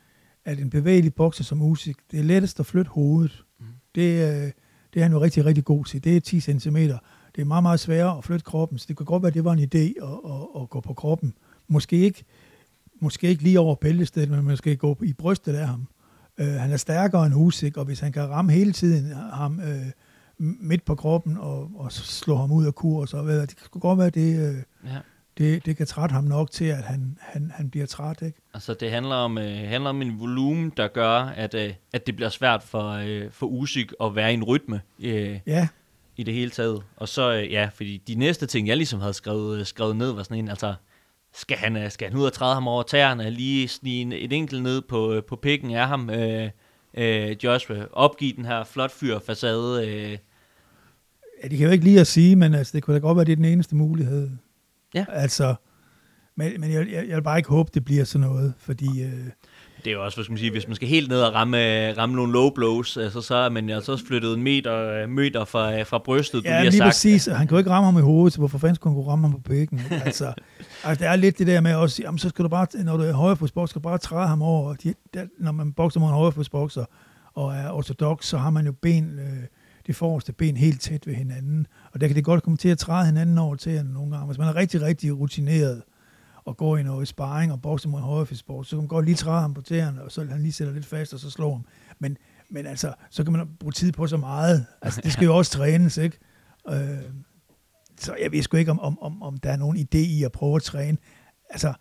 at en bevægelig bokser som Usyk, det er lettest at flytte hovedet. Mm. Det, det er han jo rigtig, rigtig god til. Det er 10 cm. det er meget, meget sværere at flytte kroppen, så det kan godt være, at det var en idé at, at, at gå på kroppen. Måske ikke, måske ikke lige over bæltestedet, men måske gå i brystet af ham. Øh, han er stærkere end Usyk, og hvis han kan ramme hele tiden ham øh, midt på kroppen og, og slå ham ud af kur, så ved jeg, det kan godt være, det, øh, ja. det, det kan trætte ham nok til, at han, han, han bliver træt. Ikke? Altså det handler om, øh, handler om en volumen, der gør, at, øh, at det bliver svært for, øh, for Usyk at være i en rytme. Øh, ja i det hele taget. Og så, øh, ja, fordi de næste ting, jeg ligesom havde skrevet, øh, skrevet ned, var sådan en, altså, skal han, øh, skal han ud og træde ham over tæerne, lige snige et enkelt ned på, på pikken af ham, øh, øh, Joshua, opgive den her flot fyr facade. Øh. Ja, det kan jo ikke lige at sige, men altså, det kunne da godt være, det er den eneste mulighed. Ja. Altså, men, men jeg, jeg, jeg vil bare ikke håbe, det bliver sådan noget, fordi... Øh, det er jo også, hvad skal man sige, hvis man skal helt ned og ramme, ramme nogle low blows, altså, så er man altså også flyttet en meter, meter fra, fra brystet, ja, du lige, lige sagt. præcis. Han kan jo ikke ramme ham i hovedet, så hvorfor fanden skulle han kunne ramme ham på pikken? <laughs> Altså, altså, det er lidt det der med også, jamen, så skal du bare, når du er højrefodsbokser, skal du bare træde ham over. De, der, når man bokser mod en højrefodsbokser og er ortodox, så har man jo ben, øh, det forreste ben helt tæt ved hinanden. Og der kan det godt komme til at træde hinanden over til nogle gange. Hvis man er rigtig, rigtig rutineret, og går i noget sparring og bokser mod en højrefidsbok, så kan man godt lige træde ham på tæerne, og så han lige sætter lidt fast, og så slår ham. Men, men altså, så kan man bruge tid på så meget. Altså, det skal jo også trænes, ikke? Øh, så jeg ved sgu ikke, om, om, om, om der er nogen idé i at prøve at træne. Altså,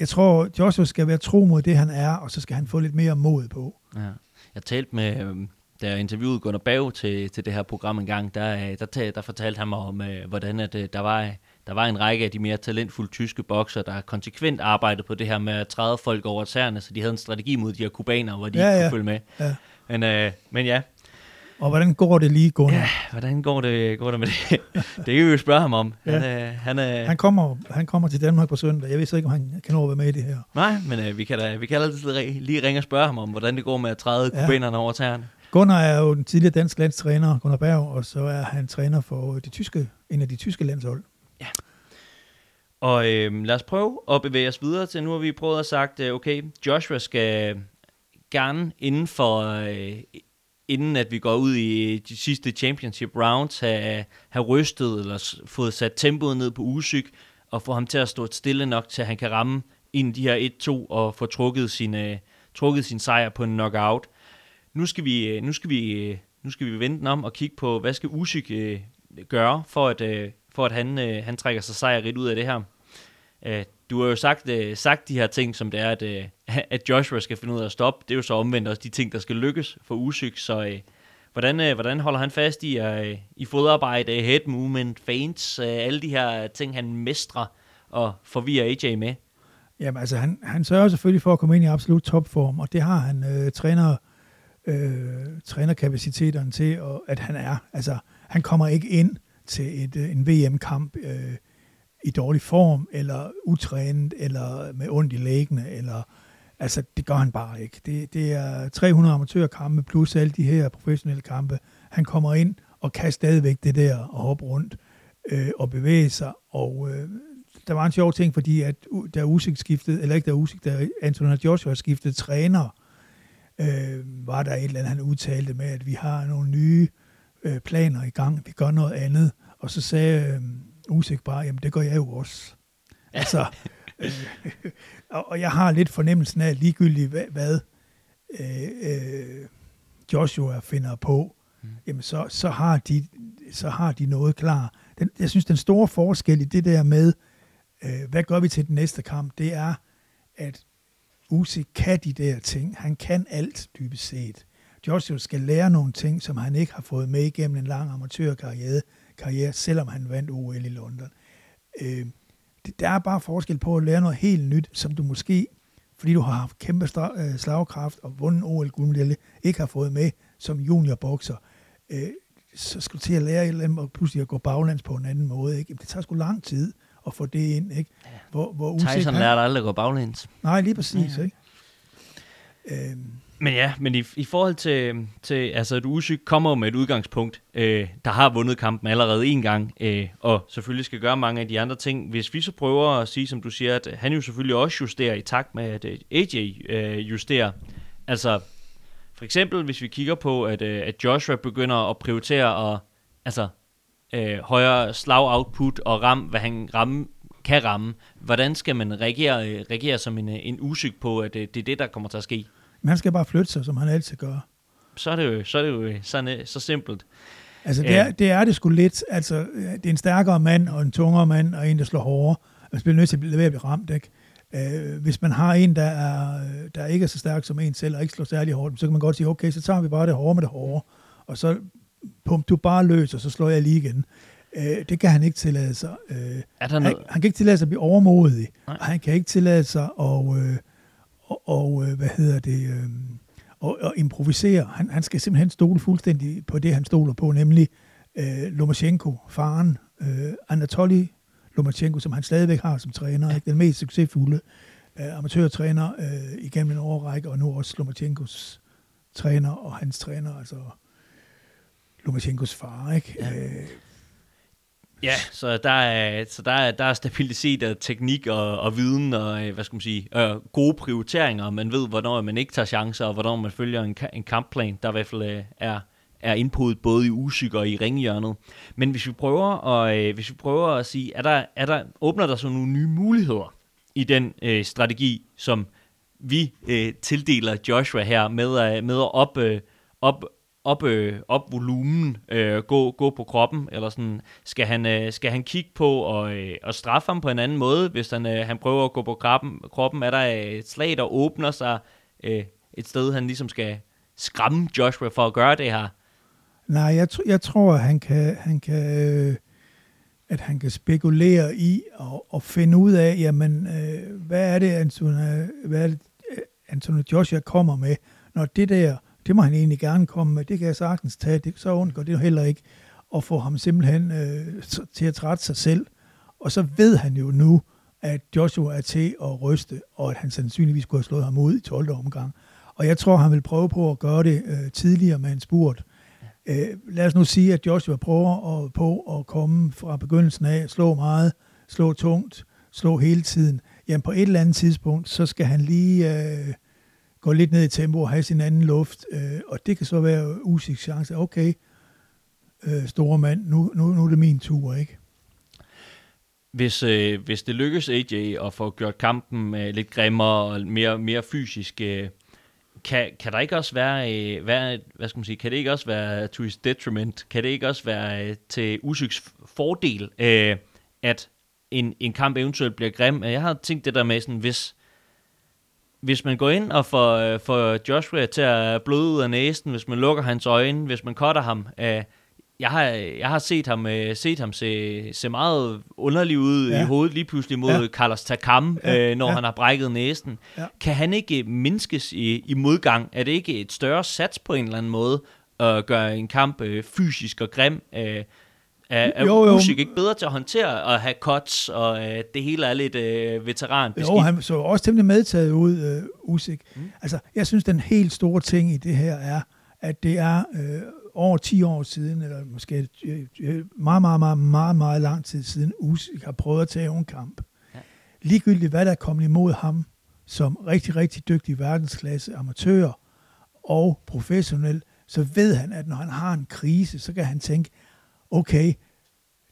jeg tror, Joshua skal være tro mod det, han er, og så skal han få lidt mere mod på. Ja. Jeg talte med, øhm, da jeg interviewede Gunnar Bav til, til det her program en gang, der, øh, der, der fortalte han mig om, øh, hvordan at, øh, der var der var en række af de mere talentfulde tyske bokser, der konsekvent arbejdede på det her med at træde folk over tæerne, så de havde en strategi mod de her kubaner, hvor de ja, ikke kunne ja. følge med. Ja. Men, øh, men ja. Og hvordan går det lige, Gunnar? Ja, hvordan går det, går det med det? <laughs> det kan vi jo spørge ham om. Han, ja. øh, han, øh, han, kommer, han kommer til Danmark på søndag. Jeg ved så ikke, om han kan nå at være med i det her. Nej, men øh, vi kan da vi kan altid lige ringe og spørge ham om, hvordan det går med at træde ja. kubanerne over tæerne. Gunnar er jo den tidligere dansk landstræner, Gunnar Berg, og så er han træner for de tyske, en af de tyske landshold. Og øh, lad os prøve at bevæge os videre til, nu har vi prøvet at sagt, øh, okay, Joshua skal gerne inden for, øh, inden at vi går ud i de sidste championship rounds, have, have rystet eller fået sat tempoet ned på Usyk, og få ham til at stå stille nok til, at han kan ramme ind de her 1-2 og få trukket sin, øh, trukket sin sejr på en knockout. Nu skal vi, øh, nu skal vi, øh, nu skal vi vente om og kigge på, hvad skal Usyk øh, gøre, for at, øh, for at han, øh, han trækker sig sejrigt ud af det her. Øh, du har jo sagt, øh, sagt de her ting, som det er, at, øh, <laughs> at Joshua skal finde ud af at stoppe. Det er jo så omvendt også de ting, der skal lykkes for Usyk. Så øh, hvordan, øh, hvordan holder han fast i, øh, i fodarbejde, head movement, feints, øh, alle de her ting, han mestrer og forvirrer AJ med? Jamen altså, han, han sørger selvfølgelig for at komme ind i absolut topform, og det har han øh, træner, øh, trænerkapaciteterne til, og at han er. Altså, han kommer ikke ind til et, øh, en VM-kamp øh, i dårlig form, eller utrænet, eller med ondt i læggene, eller altså det gør han bare ikke. Det, det er 300 amatørkampe plus alle de her professionelle kampe. Han kommer ind og kan stadigvæk det der og hoppe rundt øh, og bevæge sig, og øh, der var en sjov ting, fordi at der Usyk skiftede, eller ikke der Usyk, der Antonio Joshua skiftede træner, øh, var der et eller andet, han udtalte med, at vi har nogle nye øh, planer i gang, vi gør noget andet, og så sagde øh, Usyk bare, jamen det gør jeg jo også. Altså, øh, og, og jeg har lidt fornemmelsen af, ligegyldigt hvad, hvad øh, øh, Joshua finder på, mm. jamen så, så, har de, så har de noget klar. Den, jeg synes, den store forskel i det der med, øh, hvad gør vi til den næste kamp, det er, at Usyk kan de der ting. Han kan alt, dybest set. Joshua skal lære nogle ting, som han ikke har fået med igennem en lang amatørkarriere, karriere, selvom han vandt OL i London. Øh, det, der er bare forskel på at lære noget helt nyt, som du måske, fordi du har haft kæmpe øh, slagkraft og vundet OL guldmedalje, ikke har fået med som juniorbokser. Øh, så skal du til at lære et eller andet, og pludselig at gå baglands på en anden måde. Ikke? det tager sgu lang tid at få det ind. Ikke? Hvor, hvor Tyson lærte aldrig at gå baglæns. Nej, lige præcis. Ja. Ikke? Øhm, men ja, men i, i forhold til, til altså at Usyk kommer med et udgangspunkt, øh, der har vundet kampen allerede en gang, øh, og selvfølgelig skal gøre mange af de andre ting. Hvis vi så prøver at sige, som du siger, at han jo selvfølgelig også justerer i takt med, at øh, AJ øh, justerer. Altså, for eksempel, hvis vi kigger på, at, øh, at Joshua begynder at prioritere at, altså, øh, højere slag-output og ram, hvad han ramme, kan ramme. Hvordan skal man reagere, øh, reagere som en, øh, en usyk på, at øh, det er det, der kommer til at ske? Men han skal bare flytte sig, som han altid gør. Så er det jo, så, er det jo sådan, så simpelt. Altså, det er, det er det sgu lidt. Altså, det er en stærkere mand og en tungere mand og en, der slår hårdere. Man bliver nødt til at blive, at blive ramt, ikke? Øh, hvis man har en, der, er, der ikke er så stærk som en selv, og ikke slår særlig hårdt, så kan man godt sige, okay, så tager vi bare det hårde med det hårde, og så pump du bare løs, og så slår jeg lige igen. Øh, det kan han ikke tillade sig. Øh, er der noget? han, han kan ikke tillade sig at blive overmodig, Nej. og han kan ikke tillade sig at, øh, og, og øh, hvad hedder det, øh, og, og improvisere. Han, han skal simpelthen stole fuldstændig på det, han stoler på, nemlig øh, Lomachenko, faren, øh, Anatoly Lomachenko, som han stadigvæk har som træner, ja. ikke? den mest succesfulde øh, amatørtræner øh, igennem en årrække, og nu også Lomachenkos træner og hans træner, altså Lomachenkos far. Ikke? Ja. Øh, Ja, så der er, så der er, der er stabilitet og teknik og, og viden og, øh, hvad skal man sige, øh, gode prioriteringer. Man ved, hvornår man ikke tager chancer, og hvornår man følger en, en kampplan, der i hvert fald øh, er, er input både i usyk og i ringhjørnet. Men hvis vi prøver at, øh, hvis vi prøver at sige, er der, er der, åbner der så nogle nye muligheder i den øh, strategi, som vi øh, tildeler Joshua her med, øh, med at op, øh, op, op, øh, op volumen, øh, gå, gå på kroppen, eller sådan, skal han, øh, skal han kigge på og, øh, og straffe ham på en anden måde, hvis han, øh, han prøver at gå på kroppen, kroppen, er der øh, et slag, der åbner sig øh, et sted, han ligesom skal skræmme Joshua for at gøre det her? Nej, jeg, tr- jeg tror, at han kan, han kan, øh, at han kan spekulere i og, og finde ud af, jamen, øh, hvad er det, Anthony, hvad er det, øh, Anthony Joshua kommer med, når det der det må han egentlig gerne komme med, det kan jeg sagtens tage, det, så undgår det heller ikke at få ham simpelthen øh, til at trætte sig selv. Og så ved han jo nu, at Joshua er til at ryste, og at han sandsynligvis kunne have slået ham ud i 12. omgang. Og jeg tror, han vil prøve på at gøre det øh, tidligere med en spurt. Øh, lad os nu sige, at Joshua prøver at, på at komme fra begyndelsen af, slå meget, slå tungt, slå hele tiden. Jamen på et eller andet tidspunkt, så skal han lige øh, gå lidt ned i tempo og have sin anden luft, øh, og det kan så være usikker chance. Okay, øh, store mand, nu, nu, nu er det min tur, ikke? Hvis, øh, hvis det lykkes AJ at få gjort kampen øh, lidt grimmere og mere, mere fysisk, øh, kan, kan der ikke også være, øh, være, hvad skal man sige, kan det ikke også være to his detriment? Kan det ikke også være øh, til Usyks fordel, øh, at en, en kamp eventuelt bliver grim? Jeg har tænkt det der med sådan, hvis, hvis man går ind og får, øh, får Joshua til at bløde ud af næsen, hvis man lukker hans øjne, hvis man cutter ham, øh, jeg har, jeg har set ham, øh, set ham se, se meget underlig ud ja. i hovedet lige pludselig mod ja. Carlos Takam, ja. øh, når ja. han har brækket næsen. Ja. Kan han ikke mindskes i, i modgang? Er det ikke et større sats på en eller anden måde at gøre en kamp øh, fysisk og grim? Øh, er, er jo, jo. Usyk ikke bedre til at håndtere at have cuts, og øh, det hele er lidt øh, veteran Jo, han så også temmelig medtaget ud, øh, Usyk. Mm. Altså, jeg synes, den helt store ting i det her er, at det er øh, over 10 år siden, eller måske øh, øh, meget, meget, meget, meget, meget lang tid siden, Usyk har prøvet at tage en kamp. Ja. Ligegyldigt hvad der er kommet imod ham, som rigtig, rigtig dygtig verdensklasse amatør og professionel, så ved han, at når han har en krise, så kan han tænke, okay,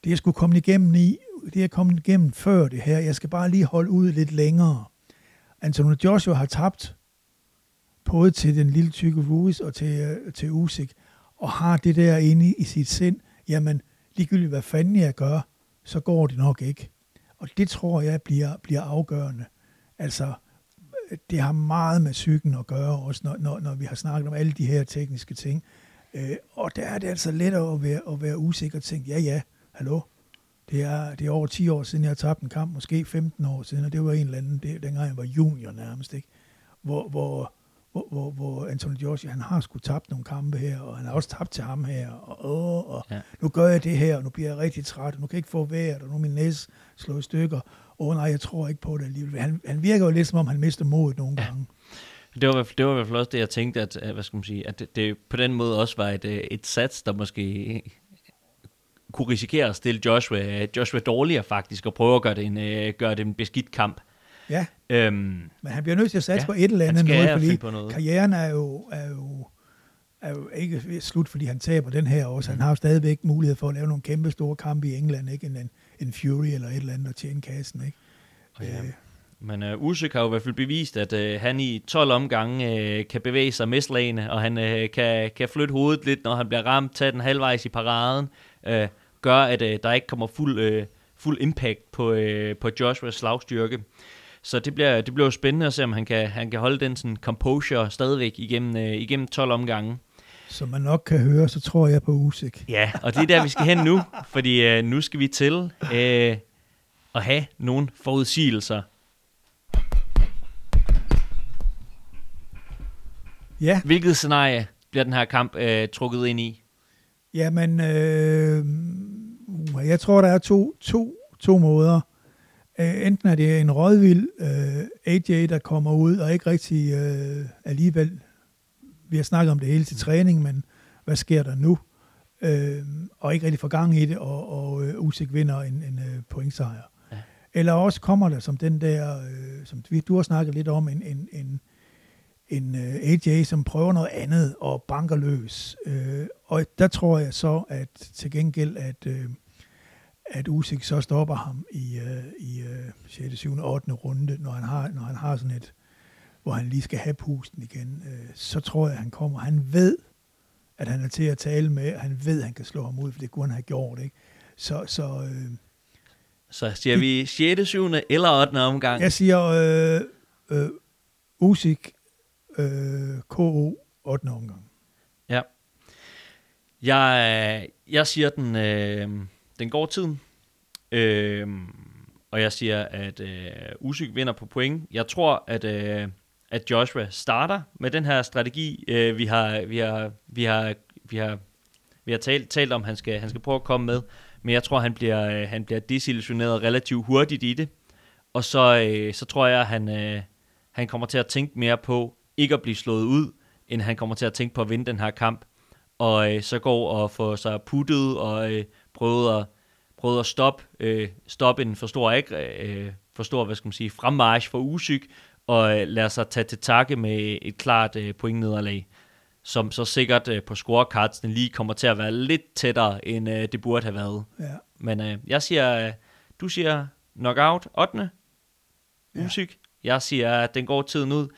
det jeg skulle komme igennem i, det jeg kommet igennem før det her, jeg skal bare lige holde ud lidt længere. Antonio Joshua har tabt både til den lille tykke Ruiz og til, øh, til Usyk, og har det der inde i sit sind, jamen ligegyldigt hvad fanden jeg gør, så går det nok ikke. Og det tror jeg bliver, bliver afgørende. Altså, øh, det har meget med psyken at gøre, også når, når, når vi har snakket om alle de her tekniske ting. Øh, og der er det altså lettere at være, at være usikker og tænke, ja ja, hallo, det er, det er over 10 år siden, jeg har tabt en kamp, måske 15 år siden, og det var en eller anden, det, dengang jeg var junior nærmest, ikke? Hvor, hvor, hvor, hvor, hvor Anthony Joshua, han har sgu tabt nogle kampe her, og han har også tabt til ham her, og, åh, og ja. nu gør jeg det her, og nu bliver jeg rigtig træt, og nu kan jeg ikke få vejret, og nu er min næse slået i stykker. Åh nej, jeg tror ikke på det alligevel. Han, han virker jo lidt, som om han mister modet nogle ja. gange. Det var, det var i hvert fald også det, jeg tænkte, at, hvad skal man sige, at det, det på den måde også var et, øh, et sats, der måske kunne risikere at stille Joshua, Joshua dårligere faktisk, og prøve at gøre det en, øh, gøre det en beskidt kamp. Ja, øhm, men han bliver nødt til at satse ja, på et eller andet noget, fordi noget. karrieren er jo, er jo er jo ikke slut, fordi han taber den her også. Han har jo stadigvæk mulighed for at lave nogle kæmpe store kampe i England, ikke? En, en, Fury eller et eller andet og tjene kassen, ikke? Ja. Øh. Men uh, Usyk har jo i hvert fald bevist, at uh, han i 12 omgange uh, kan bevæge sig med slagene, og han uh, kan, kan flytte hovedet lidt, når han bliver ramt, tage den halvvejs i paraden, uh, gør, at uh, der ikke kommer fuld, uh, fuld impact på, uh, på Joshuas slagstyrke. Så det bliver, det bliver jo spændende at se, om han kan, han kan holde den sådan composure stadigvæk igennem, uh, igennem 12 omgange. Som man nok kan høre, så tror jeg på Usyk. Ja, og det er der, vi skal hen nu, fordi uh, nu skal vi til uh, at have nogle forudsigelser Ja. Hvilket scenarie bliver den her kamp øh, trukket ind i? Jamen, øh, jeg tror, der er to, to, to måder. Øh, enten er det en rådvild øh, AJ, der kommer ud og ikke rigtig øh, alligevel, vi har snakket om det hele til træning, men hvad sker der nu? Øh, og ikke rigtig får gang i det, og, og øh, Usyk vinder en, en øh, pointsejr. Ja. Eller også kommer der som den der, øh, som du har snakket lidt om, en, en, en en øh, AJ, som prøver noget andet og banker løs. Uh, og der tror jeg så, at til gengæld, at, uh, at Usyk så stopper ham i, uh, i uh, 6., 7., 8. runde, når han har, når han har sådan et, hvor han lige skal have pusten igen, uh, så tror jeg, at han kommer. Han ved, at han er til at tale med, og han ved, at han kan slå ham ud, for det kunne han have gjort. Ikke? Så, så, så siger vi 6., 7. eller 8. omgang? Jeg siger uh, uh, Usyk øh, KO 8. omgang. Ja. Jeg, jeg siger, den, øh, den går tiden. Øh, og jeg siger, at øh, Usyk vinder på point. Jeg tror, at, øh, at Joshua starter med den her strategi. Øh, vi har, vi har, vi har, vi har, vi har talt, talt om, at han skal, han skal prøve at komme med. Men jeg tror, han bliver, øh, han bliver desillusioneret relativt hurtigt i det. Og så, øh, så tror jeg, at han, øh, han kommer til at tænke mere på, ikke at blive slået ud, end han kommer til at tænke på at vinde den her kamp. Og øh, så går og få sig puttet og øh, prøve at, prøve at stoppe, øh, stoppe en for stor, øh, for stor hvad skal man sige, fremmarsch for Usyk, og øh, lade sig tage til takke med et klart øh, pointnederlag, som så sikkert øh, på scorekartsen lige kommer til at være lidt tættere, end øh, det burde have været. Ja. Men øh, jeg siger, øh, du siger knockout 8. Usyk. Ja. Jeg siger, at den går tiden ud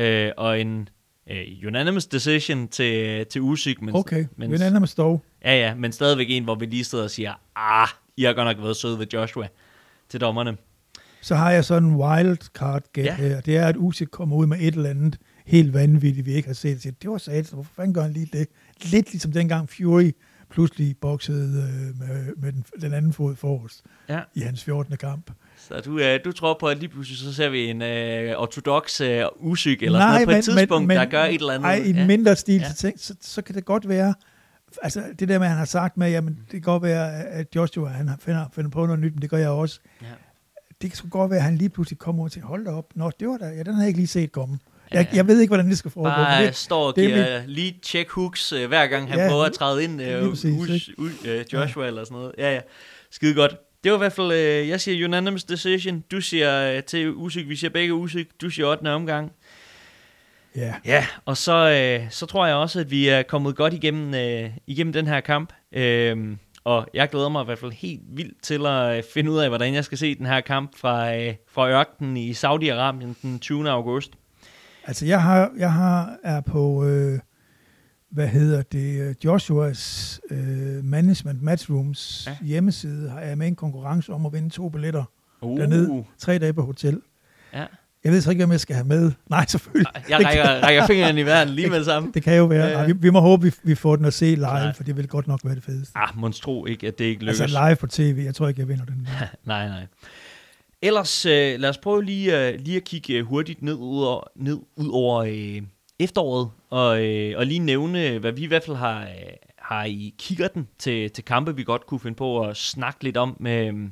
øh, og en øh, unanimous decision til, til Usyk. Men, okay, men, unanimous dog. Ja, ja, men stadigvæk en, hvor vi lige sidder og siger, ah, I har godt nok været søde ved Joshua til dommerne. Så har jeg sådan en wildcard gæt ja. her. Det er, at Usyk kommer ud med et eller andet helt vanvittigt, vi ikke har set. Det var sat, hvorfor fanden gør han lige det? Lidt ligesom dengang Fury pludselig boksede øh, med, med den, den anden fod forrest ja. i hans 14. kamp. Så du, øh, du tror på, at lige pludselig så ser vi en øh, ortodox øh, usyk eller Nej, sådan noget på men, et tidspunkt, men, der gør et eller andet. Nej, i en ja. mindre stil, ja. så, så, så kan det godt være, altså det der med, at han har sagt med, jamen det kan godt være, at Joshua han finder, finder på noget nyt, men det gør jeg også. Ja. Det kan godt være, at han lige pludselig kommer og tænker, hold da op, nå, det var da, ja, den havde jeg ikke lige set komme. Jeg, jeg ved ikke, hvordan det skal foregå. Bare det, står og giver mit... lige check hooks, uh, hver gang han ja, prøver at træde ind, uh, præcis, uh, uh, Joshua ja. eller sådan noget. Ja, ja. Skide godt. Det var i hvert fald, øh, jeg siger unanimous decision. Du siger øh, til Usyk, vi siger begge Usyk. Du siger 8. omgang. Ja. Yeah. Ja, og så, øh, så tror jeg også, at vi er kommet godt igennem, øh, igennem den her kamp. Øh, og jeg glæder mig i hvert fald helt vildt til at øh, finde ud af, hvordan jeg skal se den her kamp fra, øh, fra ørkenen i Saudi-Arabien den 20. august. Altså, jeg har, jeg har er på... Øh hvad hedder det, øh, Joshuas uh, Management Matchrooms ja. hjemmeside er med en konkurrence om at vinde to billetter uh. dernede, tre dage på hotel. Ja. Jeg ved så ikke, hvem jeg skal have med. <laughs> Nej, selvfølgelig. Jeg rækker, rækker fingrene i verden lige med det samme. <laughs> Det kan jo være. Nej, vi, vi må håbe, vi, vi får den at se live, Nej. for det vil godt nok være det fedeste. Ah, monstro ikke, at det ikke lykkes. Altså live på tv, jeg tror ikke, jeg vinder den. <laughs> nej, nej. Ellers, øh, lad os prøve lige, øh, lige at kigge øh, hurtigt ned, ud over, ned, ud over øh, efteråret, og, øh, og lige nævne, hvad vi i hvert fald har, øh, har i kikkerten til, til kampe, vi godt kunne finde på at snakke lidt om. Med,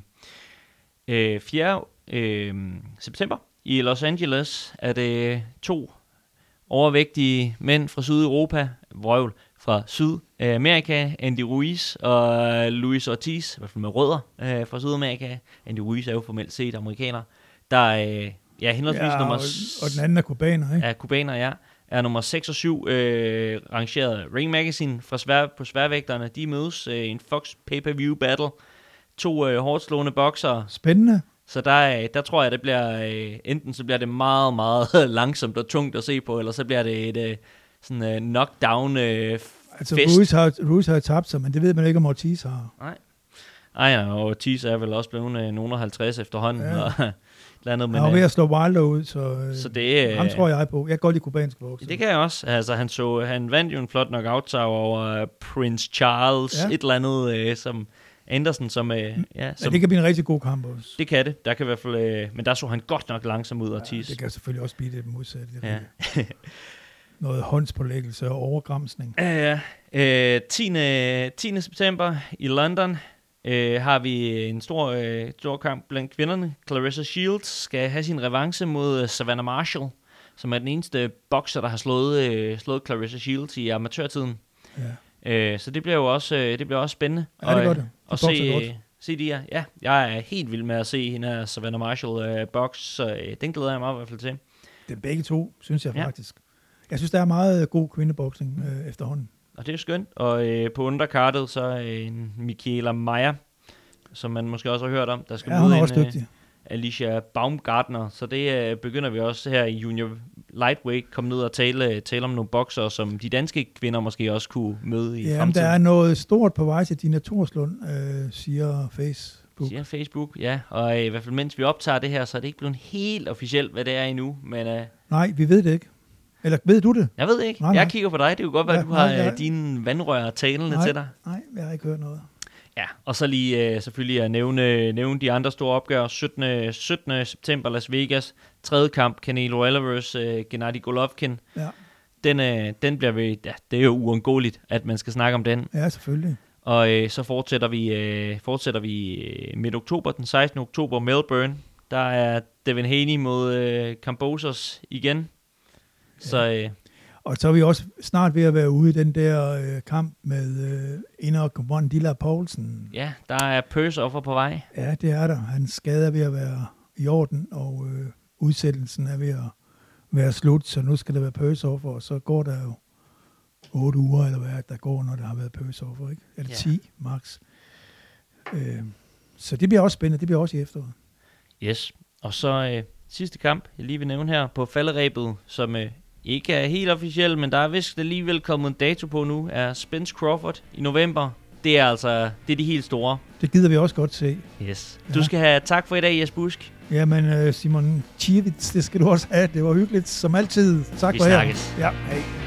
øh, øh 4. Øh, september i Los Angeles er det to overvægtige mænd fra Sydeuropa, vrøvl fra Sydamerika, Andy Ruiz og Luis Ortiz, i hvert fald med rødder øh, fra Sydamerika. Andy Ruiz er jo formelt set amerikaner, der øh, ja, henholdsvis ja, nummer... Og, og den anden er kubaner, ikke? Ja, kubaner, ja er nummer 6 og 7 øh, rangeret Ring Magazine fra svær, på sværvægterne. De mødes øh, en Fox pay-per-view battle. To øh, hårdt slående boksere. Spændende. Så der, der tror jeg, det bliver, øh, enten så bliver det meget, meget <laughs> langsomt og tungt at se på, eller så bliver det et øh, sådan øh, knockdown øh, Altså, fest. Ruiz har, Ruiz har tabt sig, men det ved man ikke, om Ortiz har. Nej. Ej, ja, og Ortiz er vel også blevet øh, nogen af 50 efterhånden. Ja. Ja. Og, <laughs> landet, Han var ved at slå Wilder ud, så, øh, så det, øh, ham tror jeg på. Jeg kan godt lide kubansk boksning. det kan jeg også. Altså, han, så, han vandt jo en flot knockout over øh, Prince Charles, Ja. ja. et eller andet, øh, som Anderson, som, øh, ja, Ja, som det kan blive en rigtig god kamp også. det kan det. Der kan i hvert fald, øh, men der så han godt nok langsom ud, Ortiz. Ja, det kan selvfølgelig også blive det modsatte. Det Ja. <laughs> Noget håndspålæggelse og overgræmsning. Ja, ja. Øh, 10. 10. september i London øh, har vi en stor, øh, stor kamp blandt kvinderne. Clarissa Shields skal have sin revanche mod øh, Savannah Marshall, som er den eneste bokser, der har slået, øh, slået Clarissa Shields i amatørtiden. Ja. Øh, så det bliver jo også, øh, det bliver også spændende. Ja, det gør øh, det. De Og se, godt. øh, se de her. Ja, jeg er helt vild med at se hende her Savannah Marshall øh, box, så øh, den glæder jeg mig i hvert fald til. Det er begge to, synes jeg Ja. faktisk. Jeg synes, der er meget god kvindeboksning øh, efterhånden. Og det er skønt. Og øh, på underkartet, så er en Michaela Meyer, som man måske også har hørt om, der skal Ja, hun møde er også en, øh, dygtig. Alicia Baumgartner. Så det øh, begynder vi også her i Junior Lightweight komme ned og tale, tale om nogle bokser, som de danske kvinder måske også kunne møde i Ja, men fremtiden. der er noget stort på vej til Dina Torslund, øh, siger Facebook. Siger Facebook, ja. Og øh, i hvert fald mens vi optager det her, så er det ikke blevet helt officielt, hvad det er endnu. Men øh, Nej, vi ved det ikke. Eller ved du det? jeg ved ikke. Nej, nej. Jeg kigger på dig. Det kunne godt være, at du har nej, øh, dine vandrør talende Nej. til dig. Nej, jeg har ikke hørt noget. Ja, og så lige øh, selvfølgelig at nævne, nævne de andre store opgør. 17. 17. september Las Vegas. Tredje kamp, Canelo Alvarez, øh, Gennady Golovkin. Ja, Den, øh, den bliver vi, ja, det er jo uundgåeligt, at man skal snakke om den. ja selvfølgelig. Og øh, så fortsætter vi, øh, fortsætter vi øh, midt oktober, den 16. oktober, Melbourne. Der er Devin Haney mod øh, Cambosos igen. Så øh, Og så er vi også snart ved at være ude i den der øh, kamp med øh, Inder Dilla Poulsen. ja, der er purse offer på vej. Ja, det er der. Hans skade er ved at være i orden, og øh, udsættelsen er ved at være slut, så nu skal der være purse offer, og så går der jo otte uger, eller hvad der går, når der har været purse offer, ikke? Eller Ja. 10 max. Øh, så det bliver også spændende. Det bliver også i efteråret. Yes. Og så øh, sidste kamp, jeg lige vil nævne her på falderæbet, som øh, ikke er helt officiel, men der er vist alligevel kommet en dato på nu, er Spence Crawford i november. Det er altså det er de helt store. Det gider vi også godt se. Yes. Ja. Du skal have tak for i dag, Jes Busk. Jamen, øh, Simon Chivits, det skal du også have. Det var hyggeligt, som altid. Tak Vi for her. snakkes. Ja, hej.